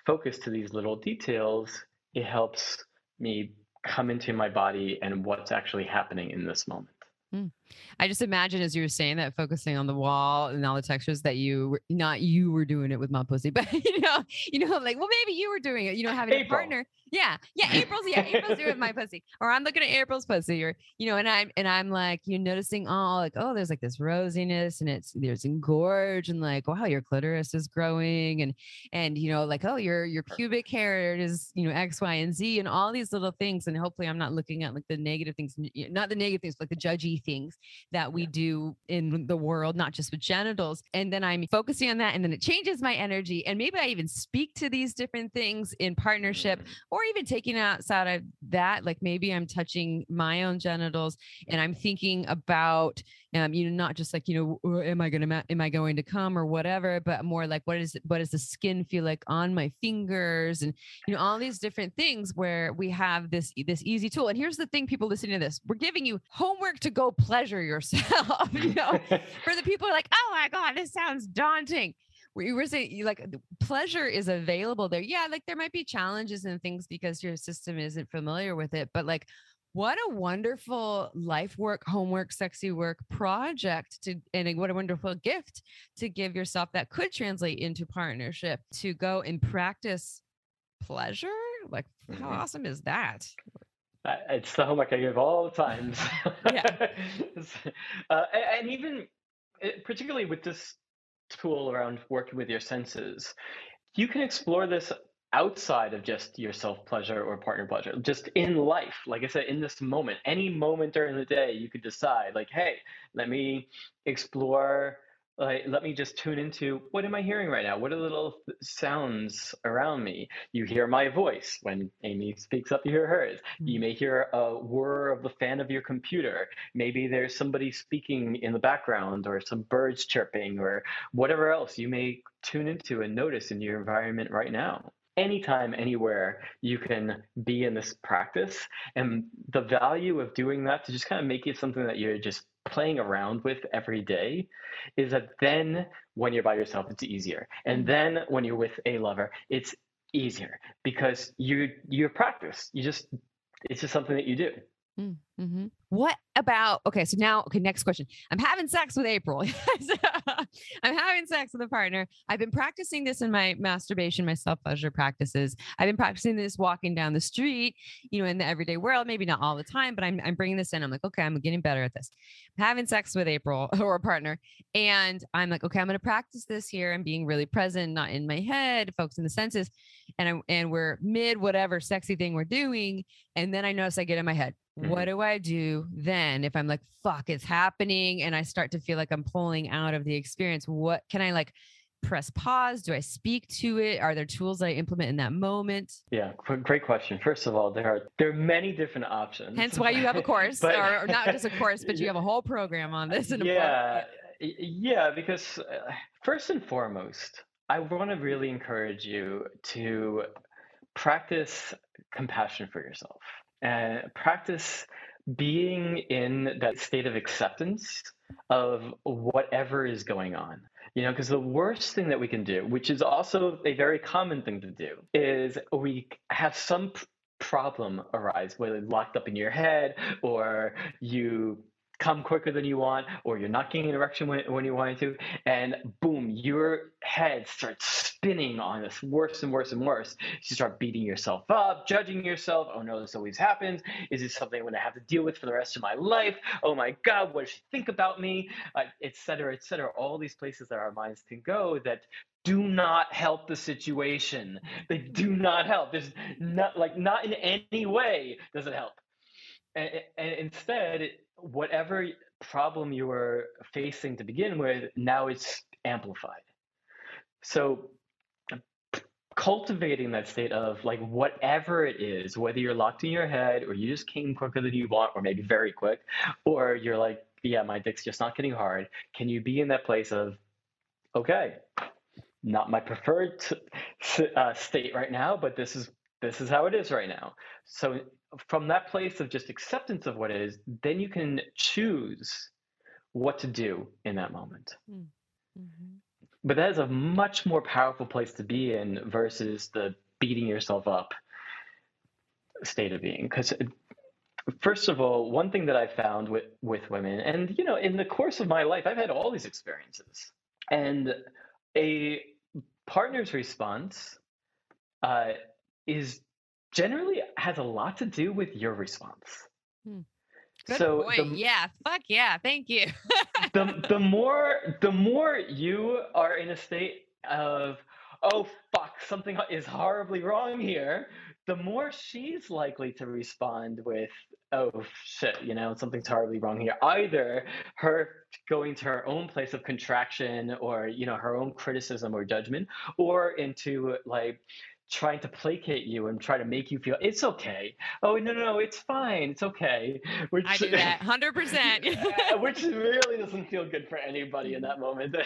focus to these little details, it helps me come into my body and what's actually happening in this moment. Mm. I just imagine as you were saying that, focusing on the wall and all the textures that you were not you were doing it with my pussy, *laughs* but you know, you know, like well maybe you were doing it. You know, having April. a partner. Yeah, yeah. April's yeah. April's doing my pussy, *laughs* or I'm looking at April's pussy, or you know, and I'm and I'm like you're noticing all like oh there's like this rosiness and it's there's engorge and like wow your clitoris is growing and and you know like oh your your pubic hair is you know X Y and Z and all these little things and hopefully I'm not looking at like the negative things, not the negative things, but like the judgy things that we do in the world, not just with genitals. And then I'm focusing on that. And then it changes my energy. And maybe I even speak to these different things in partnership mm-hmm. or even taking it outside of that. Like maybe I'm touching my own genitals and I'm thinking about, um, you know, not just like, you know, am I going to, am I going to come or whatever, but more like, what is, what does the skin feel like on my fingers? And, you know, all these different things where we have this, this easy tool. And here's the thing, people listening to this, we're giving you homework to go pleasure yourself. *laughs* you *laughs* know, for the people like, oh my God, this sounds daunting we were saying like pleasure is available there. Yeah, like there might be challenges and things because your system isn't familiar with it, but like what a wonderful life work, homework, sexy work project to, and what a wonderful gift to give yourself that could translate into partnership to go and practice pleasure. Like, how mm-hmm. awesome is that? It's the homework I give all the times. Yeah. *laughs* uh, and even eh, particularly with this tool around working with your senses, you can explore this outside of just your self pleasure or partner pleasure, just in life. Like I said, in this moment, any moment during the day, you could decide, like, hey, let me explore like let me just tune into what am i hearing right now? What are the little sounds around me? You hear my voice. When amy speaks up you hear hers. Mm-hmm. you may hear a whir of the fan of your computer. Maybe there's somebody speaking in the background or some birds chirping or whatever else you may tune into and notice in your environment right now anytime, anywhere, you can be in this practice. And the value of doing that to just kind of make it something that you're just playing around with every day is that then when you're by yourself, it's easier. And mm-hmm. then when you're with a lover, it's easier because you you're practice. You just it's just something that you do. Mm, mm-hmm. What about okay? So now, okay, next question. I'm having sex with April. *laughs* I'm having sex with a partner. I've been practicing this in my masturbation, my self pleasure practices. I've been practicing this walking down the street, you know, in the everyday world. Maybe not all the time, but I'm I'm bringing this in. I'm like, okay, I'm getting better at this. I'm having sex with April *laughs* or a partner, and I'm like, okay, I'm going to practice this here. I'm being really present, not in my head, focusing the senses, and I'm and we're mid whatever sexy thing we're doing, and then I notice I get in my head Mm-hmm. What do I do then if I'm like, fuck, it's happening and I start to feel like I'm pulling out of the experience? What can I like press pause? Do I speak to it? Are there tools that I implement in that moment? Yeah, great question. First of all, there are there are many different options. Hence why you have a *laughs* course, but, or, or, not just a course, but you *laughs* have a whole program on this. yeah, yeah, because uh, first and foremost, I want to really encourage you to practice compassion for yourself and practice being in that state of acceptance of whatever is going on. You know, because the worst thing that we can do, which is also a very common thing to do, is we have some problem arise, whether locked up in your head or you come quicker than you want or you're not getting an erection when, when you wanted to and boom your head starts spinning on this worse and worse and worse. You start beating yourself up judging yourself. Oh no this always happens. Is this something i'm going to have to deal with for the rest of my life? Oh my god what does she think about me? Uh, et cetera et cetera. All these places that our minds can go that do not help the situation. They do not help. There's not like not in any way does it help. And, and instead whatever problem you were facing to begin with, now it's amplified. So cultivating that state of like whatever it is, whether you're locked in your head or you just came quicker than you want, or maybe very quick, or you're like, yeah, my dick's just not getting hard. Can you be in that place of, okay, not my preferred uh, state right now, but this is this is how it is right now. So from that place of just acceptance of what is, then you can choose what to do in that moment. Hmm. Mm-hmm. But that is a much more powerful place to be in versus the beating yourself up state of being. Because first of all, one thing that I found with with women, and you know, in the course of my life, I've had all these experiences, and a partner's response uh, is generally has a lot to do with your response. Hmm. Good so point. The, yeah, fuck yeah, thank you. *laughs* the the more the more you are in a state of oh fuck something is horribly wrong here, the more she's likely to respond with oh shit, you know something's horribly wrong here. Either her going to her own place of contraction or you know her own criticism or judgment, or into like trying to placate you and try to make you feel it's okay. Oh no, no, no, it's fine, it's okay. Which I do that hundred percent. *laughs* Which really doesn't feel good for anybody in that moment.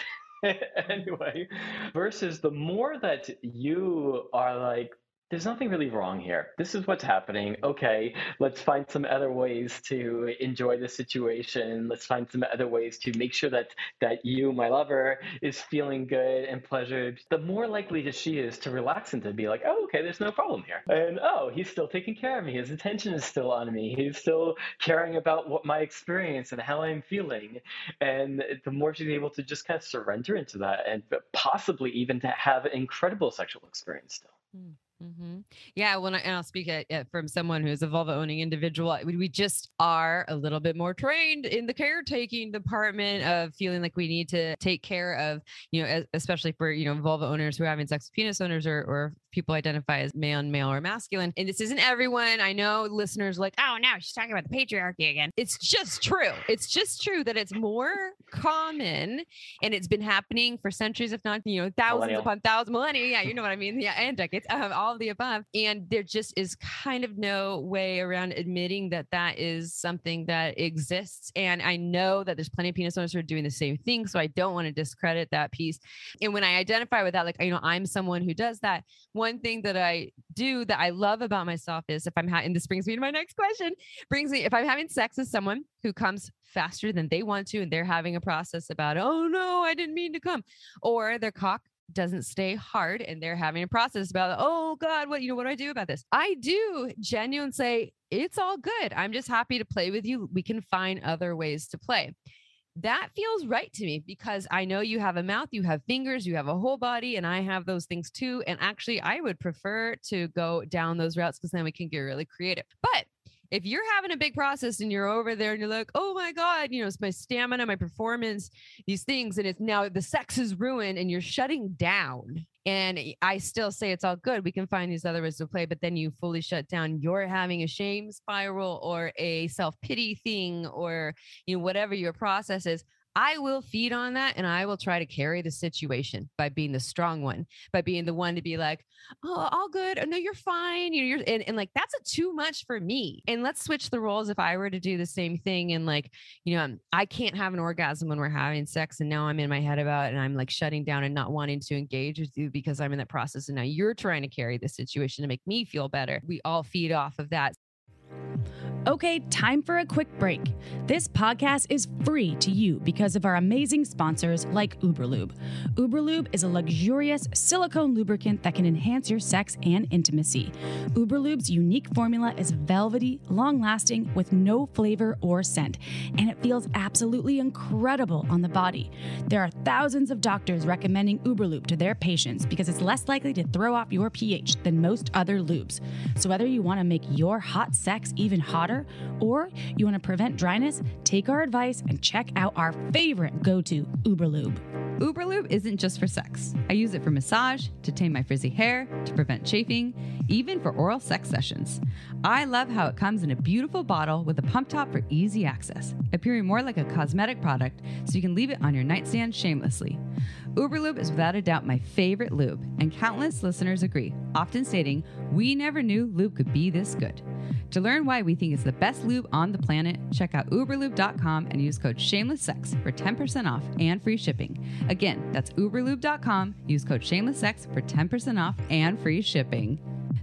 *laughs* anyway, versus the more that you are like there's nothing really wrong here. This is what's happening. Okay, let's find some other ways to enjoy the situation. Let's find some other ways to make sure that that you, my lover, is feeling good and pleasured. The more likely that she is to relax and to be like, oh, okay, there's no problem here. And oh, he's still taking care of me. His attention is still on me. He's still caring about what my experience and how I'm feeling. And the more she's able to just kind of surrender into that and possibly even to have an incredible sexual experience still. Mm. Mm-hmm. Yeah, when I, and I'll speak at, at, from someone who's a vulva owning individual, we just are a little bit more trained in the caretaking department of feeling like we need to take care of, you know, especially for you know vulva owners who are having sex with penis owners or, or people identify as man, male, or masculine. And this isn't everyone. I know listeners like, oh, now she's talking about the patriarchy again. It's just true. It's just true that it's more common and it's been happening for centuries, if not, you know, thousands Millennial. upon thousands, millennia. Yeah, you know what I mean? Yeah, and decades, um, all of the above. And there just is kind of no way around admitting that that is something that exists. And I know that there's plenty of penis owners who are doing the same thing. So I don't want to discredit that piece. And when I identify with that, like, you know, I'm someone who does that one thing that I do that I love about myself is if I'm having, this brings me to my next question, brings me, if I'm having sex with someone who comes faster than they want to, and they're having a process about, oh no, I didn't mean to come, or their cock doesn't stay hard and they're having a process about oh god what you know what do i do about this? I do genuinely say it's all good. I'm just happy to play with you. We can find other ways to play that feels right to me because I know you have a mouth, you have fingers, you have a whole body, and I have those things too. And actually, I would prefer to go down those routes because then we can get really creative. But if you're having a big process and you're over there and you're like, oh my God, you know, it's my stamina, my performance, these things, and it's now the sex is ruined and you're shutting down. And I still say it's all good. We can find these other ways to play, but then you fully shut down. You're having a shame spiral or a self pity thing or, you know, whatever your process is. I will feed on that and I will try to carry the situation by being the strong one, by being the one to be like, oh, all good. Oh, no, you're fine. You're, you're and, and like that's a too much for me. And let's switch the roles. If I were to do the same thing and like, you know, I can't have an orgasm when we're having sex and now I'm in my head about it and I'm like shutting down and not wanting to engage with you because I'm in that process. And now you're trying to carry the situation to make me feel better. We all feed off of that. Okay, time for a quick break. This podcast is free to you because of our amazing sponsors like Uberlube. Uberlube is a luxurious silicone lubricant that can enhance your sex and intimacy. Uberlube's unique formula is velvety, long lasting, with no flavor or scent, and it feels absolutely incredible on the body. There are thousands of doctors recommending Uberlube to their patients because it's less likely to throw off your pH than most other lubes. So, whether you want to make your hot sex even hotter, or you want to prevent dryness, take our advice and check out our favorite go to Uberlube. Uberlube isn't just for sex. I use it for massage, to tame my frizzy hair, to prevent chafing, even for oral sex sessions. I love how it comes in a beautiful bottle with a pump top for easy access, appearing more like a cosmetic product so you can leave it on your nightstand shamelessly. Uberlube is without a doubt my favorite lube, and countless listeners agree, often stating, We never knew lube could be this good. To learn why we think it's the best lube on the planet, check out uberlube.com and use code shamelesssex for 10% off and free shipping. Again, that's uberlube.com. Use code shamelesssex for 10% off and free shipping.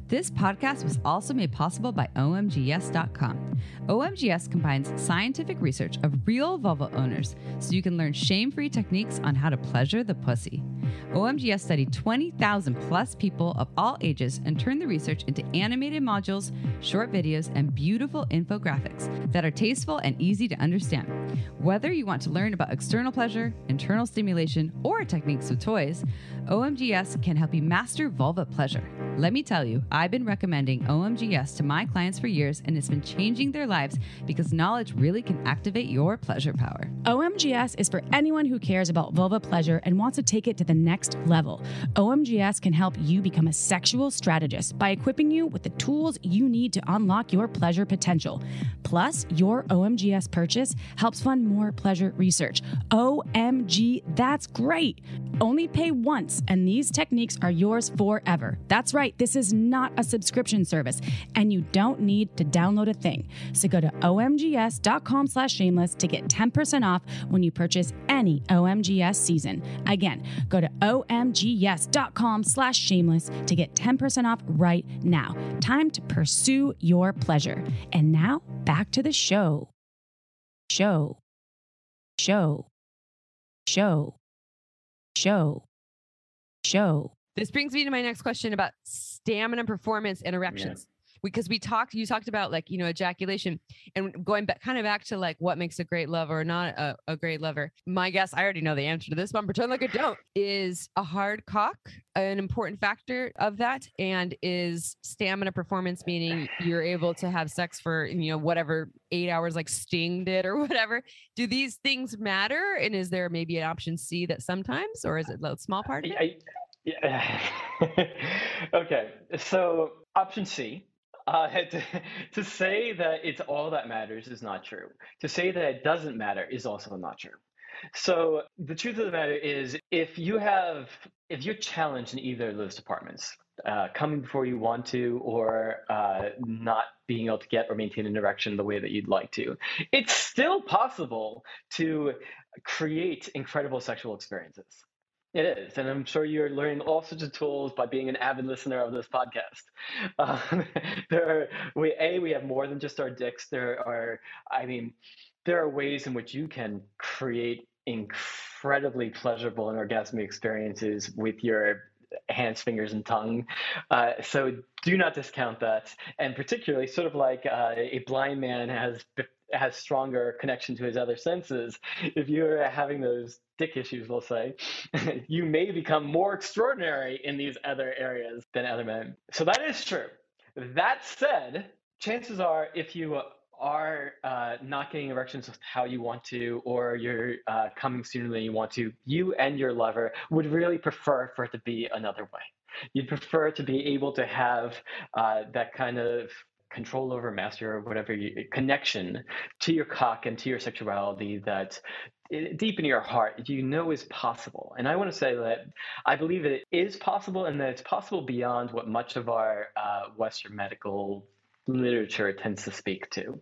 This podcast was also made possible by OMGYes.com. OMGYes combines scientific research of real vulva owners so you can learn shame free techniques on how to pleasure the pussy. OMGYes studied 20,000 plus people of all ages and turned the research into animated modules, short videos, and beautiful infographics that are tasteful and easy to understand. Whether you want to learn about external pleasure, internal stimulation, or techniques with toys, OMGYes can help you master vulva pleasure. Let me tell you, I've been recommending OMGYes to my clients for years and it's been changing their lives because knowledge really can activate your pleasure power. OMGYes is for anyone who cares about vulva pleasure and wants to take it to the next level. OMGYes can help you become a sexual strategist by equipping you with the tools you need to unlock your pleasure potential. Plus, your OMGYes purchase helps fund more pleasure research. OMG, that's great! Only pay once, and these techniques are yours forever. That's right, this is not a subscription service, and you don't need to download a thing. So go to omgyes.com slash shameless to get 10% off when you purchase any OMGYes season. Again, go to omgyes.com slash shameless to get 10% off right now. Time to pursue your pleasure. And now back to the show. Show. Show. Show. Show. Show. This brings me to my next question about stamina, performance, and erections. Because we talked, you talked about like, you know, ejaculation and going back kind of back to like what makes a great lover or not a, a great lover. My guess, I already know the answer to this, but I'm pretend like I don't. Is a hard cock an important factor of that? And is stamina performance meaning you're able to have sex for, you know, whatever eight hours like Sting did or *laughs* whatever? Do these things matter? And is there maybe an option C that sometimes, or is it a small part? I, yeah. *laughs* okay. So option C. Uh, *laughs* to, to say that it's all that matters is not true. To say that it doesn't matter is also not true. So the truth of the matter is, if you have, if you're challenged in either of those departments, uh, coming before you want to, or uh, not being able to get or maintain an erection the way that you'd like to, it's still possible to create incredible sexual experiences. It is, and I'm sure you're learning all sorts of tools by being an avid listener of this podcast. *laughs* Um, there are we a we have more than just our dicks. There are, I mean, there are ways in which you can create incredibly pleasurable and orgasmic experiences with your hands, fingers, and tongue. Uh, so do not discount that. And particularly, sort of like uh, a blind man has has stronger connection to his other senses. If you're having those dick issues, we'll say, *laughs* you may become more extraordinary in these other areas than other men. So that is true. That said, chances are if you are uh, not getting erections how you want to, or you're uh, coming sooner than you want to, you and your lover would really prefer for it to be another way. You'd prefer to be able to have uh, that kind of control over master or whatever you, connection to your cock and to your sexuality that eh, deep in your heart you know is possible. And i want to say that i believe it is possible and that it's possible beyond what much of our uh, western medical literature tends to speak to.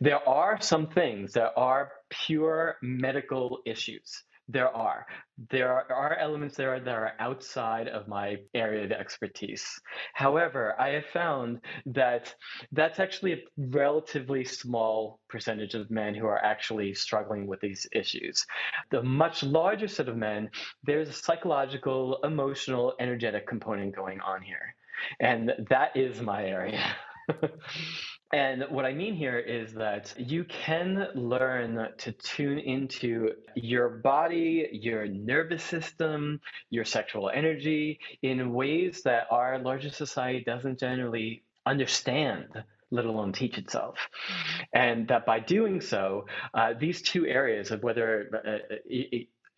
There are some things that are pure medical issues there are. There are, elements there that are outside of my area of expertise. However, I have found that that's actually a relatively small percentage of men who are actually struggling with these issues. The much larger set of men, there's a psychological, emotional, energetic component going on here. And that is my area. *laughs* And what I mean here is that you can learn to tune into your body, your nervous system, your sexual energy in ways that our larger society doesn't generally understand let alone teach itself. Mm-hmm. And that by doing so, uh, these two areas of whether uh,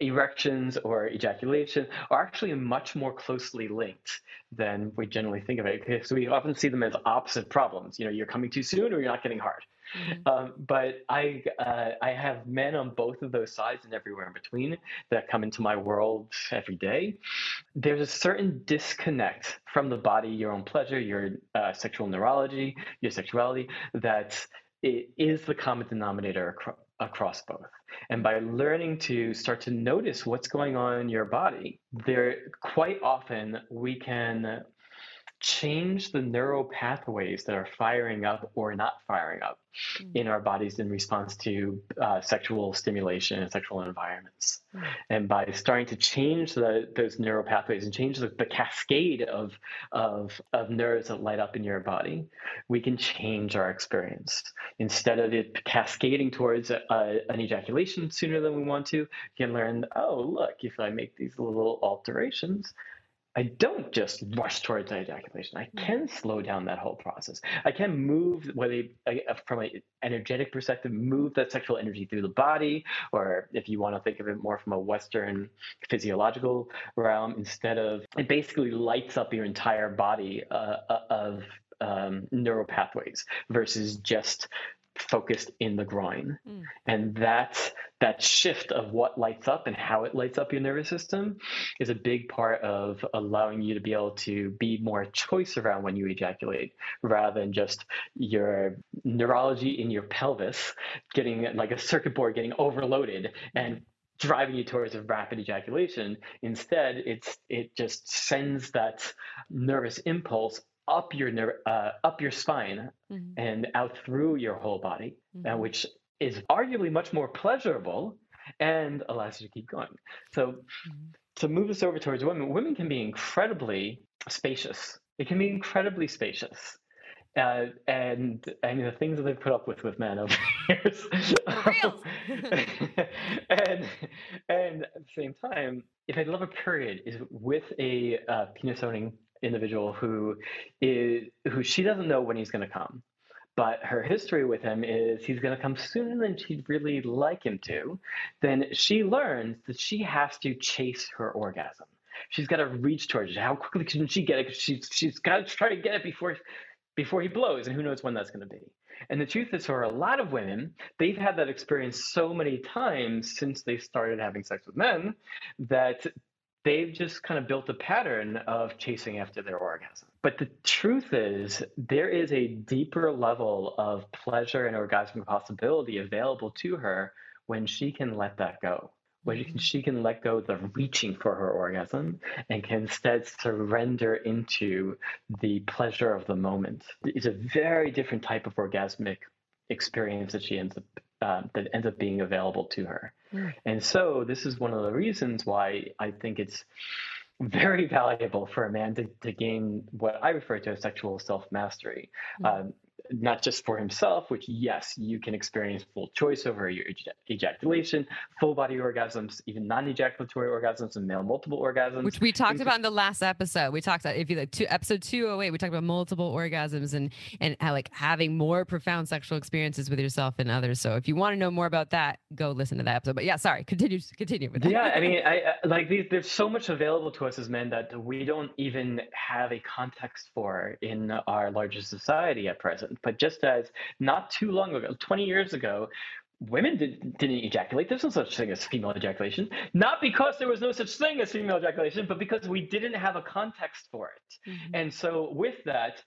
erections or ejaculation are actually much more closely linked than we generally think of it because we often see them as opposite problems. You know you're coming too soon or you're not getting hard. Mm-hmm. um, but i uh, i have men on both of those sides and everywhere in between that come into my world every day. There's a certain disconnect from the body your own pleasure your uh, sexual neurology your sexuality that it is the common denominator across, both. And by learning to start to notice what's going on in your body, there quite often we can change the neural pathways that are firing up or not firing up mm. in our bodies in response to uh, sexual stimulation and sexual environments. Mm. And by starting to change the, those neural pathways and change the, the cascade of, of, of nerves that light up in your body, we can change our experience. Instead of it cascading towards a, a, an ejaculation sooner than we want to, you can learn, oh, look, if I make these little alterations, I don't just rush towards ejaculation. I can slow down that whole process. I can move, whether from an energetic perspective, move that sexual energy through the body, or if you want to think of it more from a Western physiological realm, instead of it basically lights up your entire body uh, uh of um, neural pathways versus just focused in the groin. Mm. And that that shift of what lights up and how it lights up your nervous system is a big part of allowing you to be able to be more choice around when you ejaculate rather than just your neurology in your pelvis getting like a circuit board getting overloaded and driving you towards a rapid ejaculation instead it's it just sends that nervous impulse up your uh, up your spine mm-hmm. and out through your whole body, uh, mm-hmm. uh, which is arguably much more pleasurable and allows you to keep going. So, mm-hmm. to move this over towards women, women can be incredibly spacious. It can be incredibly spacious. Uh, and I mean the things that they've put up with with men over the *laughs* years. *laughs* and and at the same time, if I love a period is with a uh, penis owning individual who is who she doesn't know when he's going to come but her history with him is he's going to come sooner than she'd really like him to then she learns that she has to chase her orgasm. She's got to reach towards it. How quickly can she get it? She's, she's got to try to get it before before he blows and who knows when that's going to be. And the truth is for a lot of women they've had that experience so many times since they started having sex with men that they've just kind of built a pattern of chasing after their orgasm. But the truth is, there is a deeper level of pleasure and orgasmic possibility available to her when she can let that go. When she can, she can let go of the reaching for her orgasm and can instead surrender into the pleasure of the moment. It's a very different type of orgasmic experience that she ends up uh, that ends up being available to her. And so this is one of the reasons why I think it's very *laughs* valuable for a man to, to gain what I refer to as sexual self mastery. Mm. Um, not just for himself, which, yes, you can experience full choice over your ejaculation, full body orgasms, even non ejaculatory orgasms, and male multiple orgasms. Which we talked about in the last episode. We talked about, if you like, two, episode 208, we talked about multiple orgasms and, and how, like having more profound sexual experiences with yourself and others. So if you want to know more about that, go listen to that episode. But yeah, sorry, *laughs* continue, continue with that. Yeah, I mean, I, I like these, there's so much available to us as men that we don't even have a context for in our larger society at present. But just as not too long ago, 20 years ago, women did, didn't ejaculate. There's no such thing as female ejaculation. Not because there was no such thing as female ejaculation, but because we didn't have a context for it. Mm-hmm. And so, with that,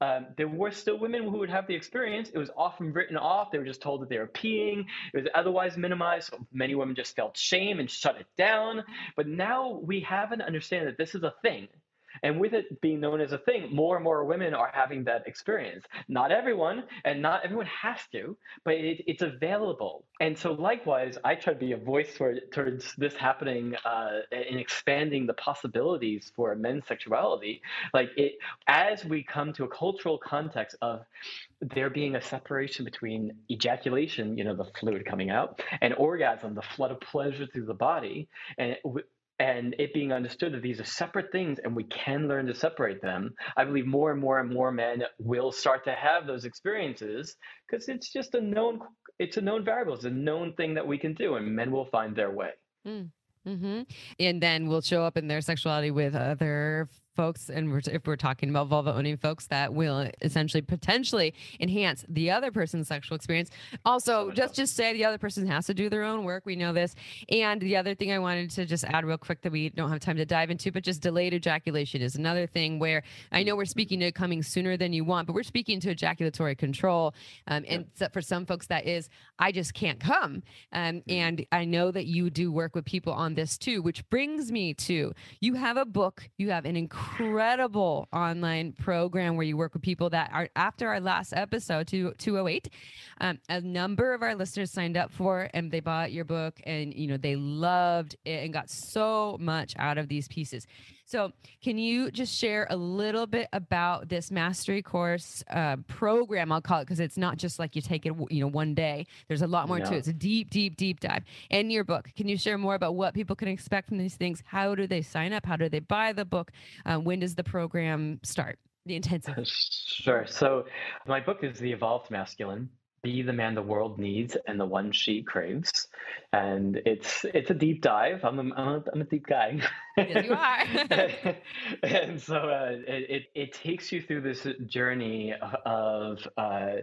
um, there were still women who would have the experience. It was often written off. They were just told that they were peeing. It was otherwise minimized. So many women just felt shame and shut it down. But now we have an understanding that this is a thing. And with it being known as a thing, more and more women are having that experience. Not everyone, and not everyone has to, but it, it's available. And so, likewise, I try to be a voice towards this happening uh, and expanding the possibilities for men's sexuality. Like it, as we come to a cultural context of there being a separation between ejaculation, you know, the fluid coming out, and orgasm, the flood of pleasure through the body, and and it being understood that these are separate things and we can learn to separate them, I believe more and more and more men will start to have those experiences because it's just a known it's a known variable, it's a known thing that we can do, and men will find their way. Mm. Mm-hmm. And then we'll show up in their sexuality with other folks, and we're, if we're talking about vulva owning folks, that will essentially potentially enhance the other person's sexual experience. Also, just just say the other person has to do their own work. We know this. And the other thing I wanted to just add real quick that we don't have time to dive into, but just delayed ejaculation is another thing where I know we're speaking to coming sooner than you want, but we're speaking to ejaculatory control. Um, and so for some folks, that is, I just can't come. Um, and I know that you do work with people on this too, which brings me to you have a book, you have an incredible incredible online program where you work with people that are after our last episode, to 208. Um, a number of our listeners signed up for and they bought your book and you know they loved it and got so much out of these pieces. So, can you just share a little bit about this mastery course uh, program? I'll call it because it's not just like you take it, you know, one day. There's a lot more to it. It's a deep, deep, deep dive. In your book, can you share more about what people can expect from these things? How do they sign up? How do they buy the book? Uh, when does the program start? The intensive. Sure. So, my book is The Evolved Masculine be the man the world needs and the one she craves. And it's it's a deep dive. I'm a, I'm a, I'm a deep guy. Yes you are. *laughs* And so uh, it, it, it takes you through this journey of uh,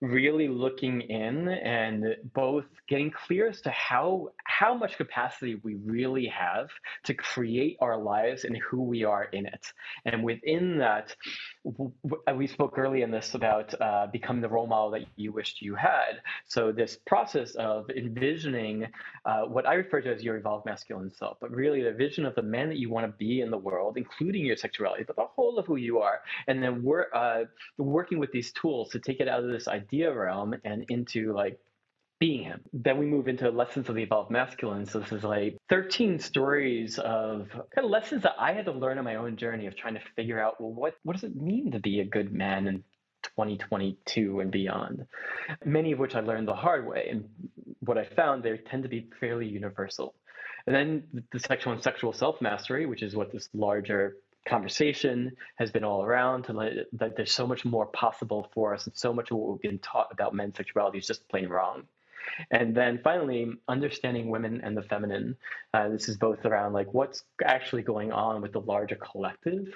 really looking in and both getting clear as to how how much capacity we really have to create our lives and who we are in it. And within that we spoke early in this about uh, becoming the role model that you wished you had. So this process of envisioning uh, what i refer to as your evolved masculine self but really the vision of the man that you want to be in the world including your sexuality but the whole of who you are. And then we're uh, working with these tools to take it out of this idea realm and into like being him. Then we move into lessons of the evolved masculine. So this is like 13 stories of kind of lessons that I had to learn on my own journey of trying to figure out well what what does it mean to be a good man in 2022 and beyond. Many of which I learned the hard way. And what I found they tend to be fairly universal. And then the sexual and sexual self mastery, which is what this larger conversation has been all around to let, that there's so much more possible for us and so much of what we've been taught about men's sexuality is just plain wrong and then finally understanding women and the feminine. Uh, this is both around like what's actually going on with the larger collective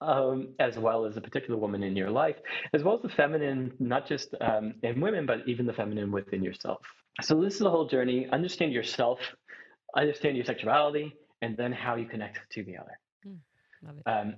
um, as well as a particular woman in your life as well as the feminine not just um, in women but even the feminine within yourself. So this is the whole journey. Understand yourself understand your sexuality and then how you connect to the other. Um,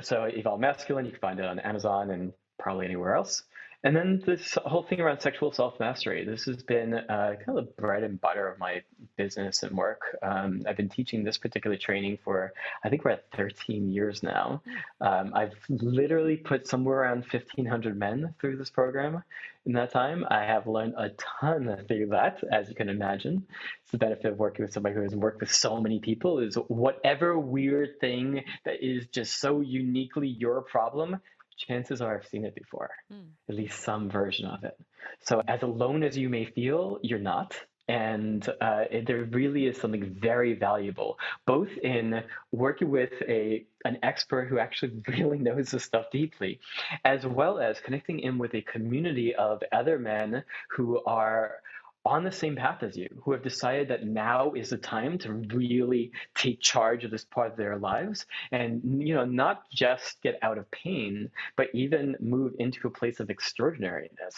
so Evolve Masculine, you can find it on Amazon and probably anywhere else. And then this whole thing around sexual self mastery. This has been uh, kind of the bread and butter of my business and work. Um, I've been teaching this particular training for, I think we're at 13 years now. Um, I've literally put somewhere around 1,500 men through this program in that time. I have learned a ton through that, as you can imagine. It's the benefit of working with somebody who has worked with so many people is whatever weird thing that is just so uniquely your problem, chances are I've seen it before, mm. at least some version of it. So, as alone as you may feel, you're not. And uh, it, there really is something very valuable, both in working with a an expert who actually *laughs* really knows this stuff deeply, as well as connecting in with a community of other men who are on the same path as you who have decided that now is the time to really take charge of this part of their lives and you know not just get out of pain but even move into a place of extraordinariness.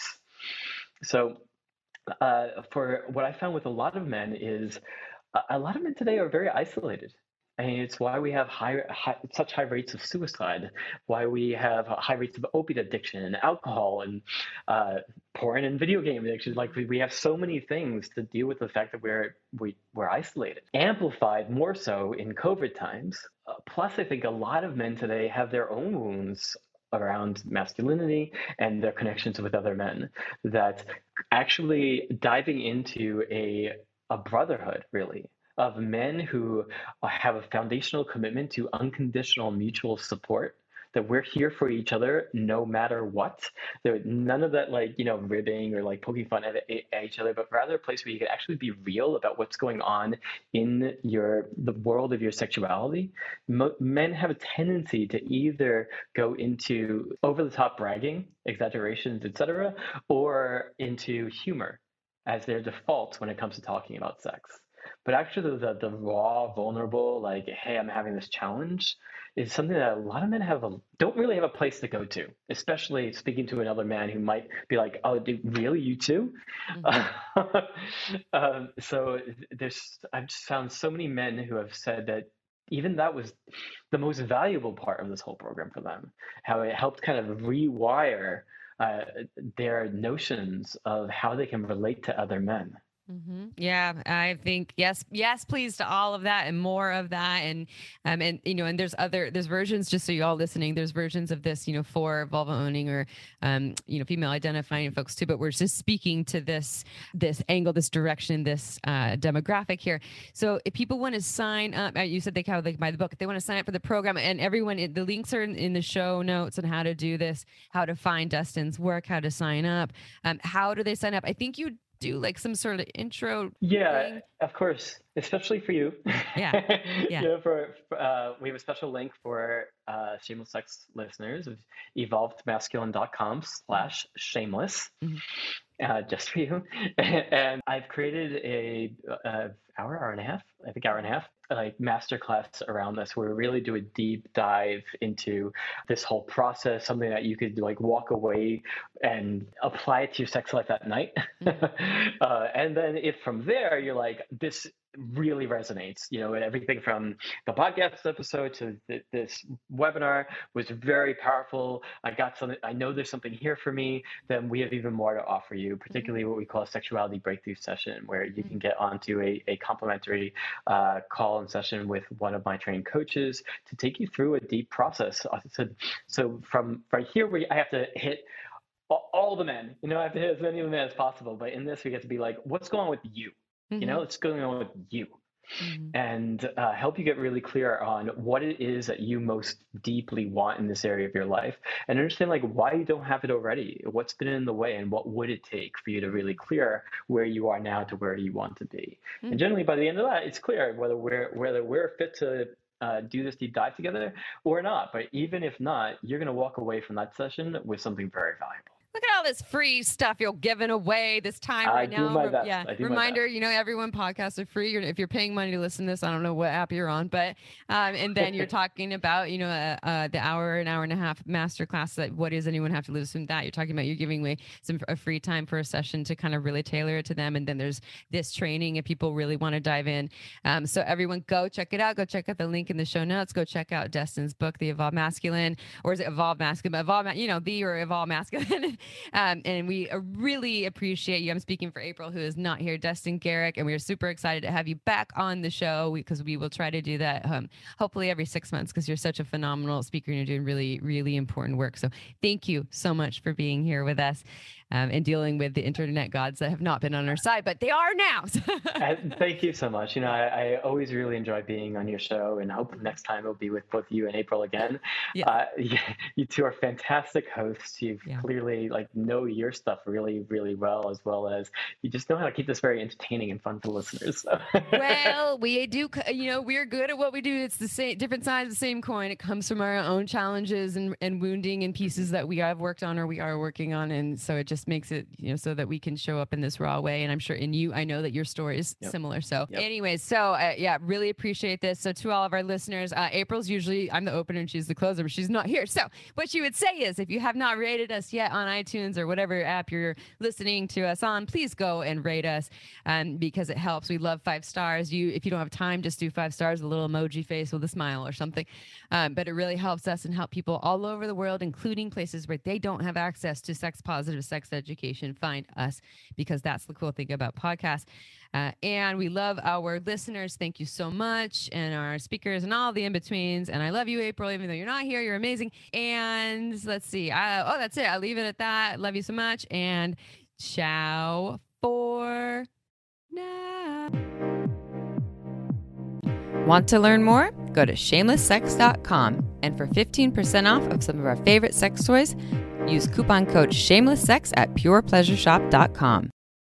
So uh, for what i found with a lot of men is a lot of men today are very isolated Mean, it's why we have high, high, such high rates of suicide, why we have high rates of opiate addiction and alcohol and uh, porn and video game addiction. Like we, we have so many things to deal with the fact that we're we, we're isolated, amplified more so in COVID times. Uh, plus, I think a lot of men today have their own wounds around masculinity and their connections with other men that actually diving into a a brotherhood really of men who have a foundational commitment to unconditional mutual support that we're here for each other no matter what. There none of that like you know ribbing or like poking fun at, at, each other, but rather a place where you can actually be real about what's going on in your the world of your sexuality. Mo- men have a tendency to either go into over the top bragging, exaggerations, etc., or into humor as their default when it comes to talking about sex. But actually, the, the raw, vulnerable, like, hey, I'm having this challenge, is something that a lot of men have a, don't really have a place to go to, especially speaking to another man who might be like, "Oh, dude, really, you too?" Mm-hmm. *laughs* um, so there's, I've just found so many men who have said that even that was the most valuable part of this whole program for them, how it helped kind of rewire uh, their notions of how they can relate to other men. Mm-hmm. Yeah, I think yes, yes, please to all of that and more of that, and um, and you know, and there's other there's versions just so you all listening. There's versions of this, you know, for vulva owning or um, you know, female identifying folks too. But we're just speaking to this this angle, this direction, this uh, demographic here. So if people want to sign up, uh, you said they how they buy the book. If they want to sign up for the program, and everyone, the links are in, in, the show notes on how to do this, how to find Destin's work, how to sign up. Um, how do they sign up? I think you do like some sort of intro yeah thing? of course especially for you yeah *laughs* yeah, for, for uh, we have a special link for uh, shameless sex listeners of evolvedmasculine.com slash shameless mm-hmm. uh, just for you *laughs* and i've created a, a hour hour and a half i think hour and a half like masterclass around this where we really do a deep dive into this whole process something that you could like walk away and apply it to your sex life at night mm-hmm. *laughs* uh, and then if from there you're like this really resonates. You know, and everything from the podcast episode to th- this webinar was very powerful. I got something, I know there's something here for me. Then we have even more to offer you, particularly what we call a sexuality breakthrough session, where you can get onto a, a complimentary uh, call and session with one of my trained coaches to take you through a deep process. So, so from right here, we I have to hit all the men. You know, I have to hit as many of the men as possible. But in this, we get to be like, what's going on with you? Mm-hmm. You know, what's going on with you? Mm-hmm. and uh, help you get really clear on what it is that you most deeply want in this area of your life and understand like why you don't have it already what's been in the way and what would it take for you to really clear where you are now to where you want to be mm-hmm. and generally by the end of that it's clear whether we're whether we're fit to uh, do this deep dive together or not but even if not you're going to walk away from that session with something very valuable Look at all this free stuff you're giving away this time right I now. My best. Yeah. Reminder, you know, everyone podcasts are free. If you're paying money to listen to this, I don't know what app you're on, but um, and then you're *laughs* talking about, you know, uh, uh, the hour, an hour and a half master class. That what does anyone have to listen to that? You're talking about you're giving away some a free time for a session to kind of really tailor it to them. And then there's this training if people really want to dive in. Um, so everyone go check it out. Go check out the link in the show notes. Go check out Destin's book, The Evolved Masculine, or is it Evolved Masculine? Evolve, you know, the or Evolved Masculine. *laughs* um, and we uh, really appreciate you. I'm speaking for April, who is not here, Destin Gerek, and we are super excited to have you back on the show because we will try to do that um, hopefully every six months because you're such a phenomenal speaker and you're doing really, really important work. So thank you so much for being here with us um, and dealing with the internet gods that have not been on our side, but they are now. *laughs* thank you so much. You know, I, I, always really enjoy being on your show, and hope next time it'll be with both you and April again. Yeah. Uh, *laughs* yeah you two are fantastic hosts. You yeah. clearly like know your stuff really, really well, as well as you just know how to keep this very entertaining and fun for listeners. So. well, *laughs* we do. You know, we're good at what we do. It's the same, different sides of the same coin. It comes from our own challenges and, and wounding and pieces that we have worked on or we are working on, and so it just just makes it you know so that we can show up in this raw way. And I'm sure in you, I know that your story is Yep. similar. So, Yep. anyways, so uh, yeah, really appreciate this. So to all of our listeners, uh, April's usually I'm the opener and she's the closer, but she's not here. So what she would say is, if you have not rated us yet on iTunes or whatever app you're listening to us on, please go and rate us um, because it helps. We love five stars. You, if you don't have time, just do five stars, a little emoji face with a smile or something. Um, but it really helps us and help people all over the world, including places where they don't have access to sex positive sex education, find us because that's the cool thing about podcasts. Uh, and we love our listeners. Thank you so much. And our speakers and all the in betweens. And I love you, April, even though you're not here. You're amazing. And let's see. Uh, oh, that's it. I'll leave it at that. Love you so much. And ciao for now. Want to learn more? Go to shamelesssex.com and for 15% off of some of our favorite sex toys, use coupon code shamelesssex at purepleasureshop.com.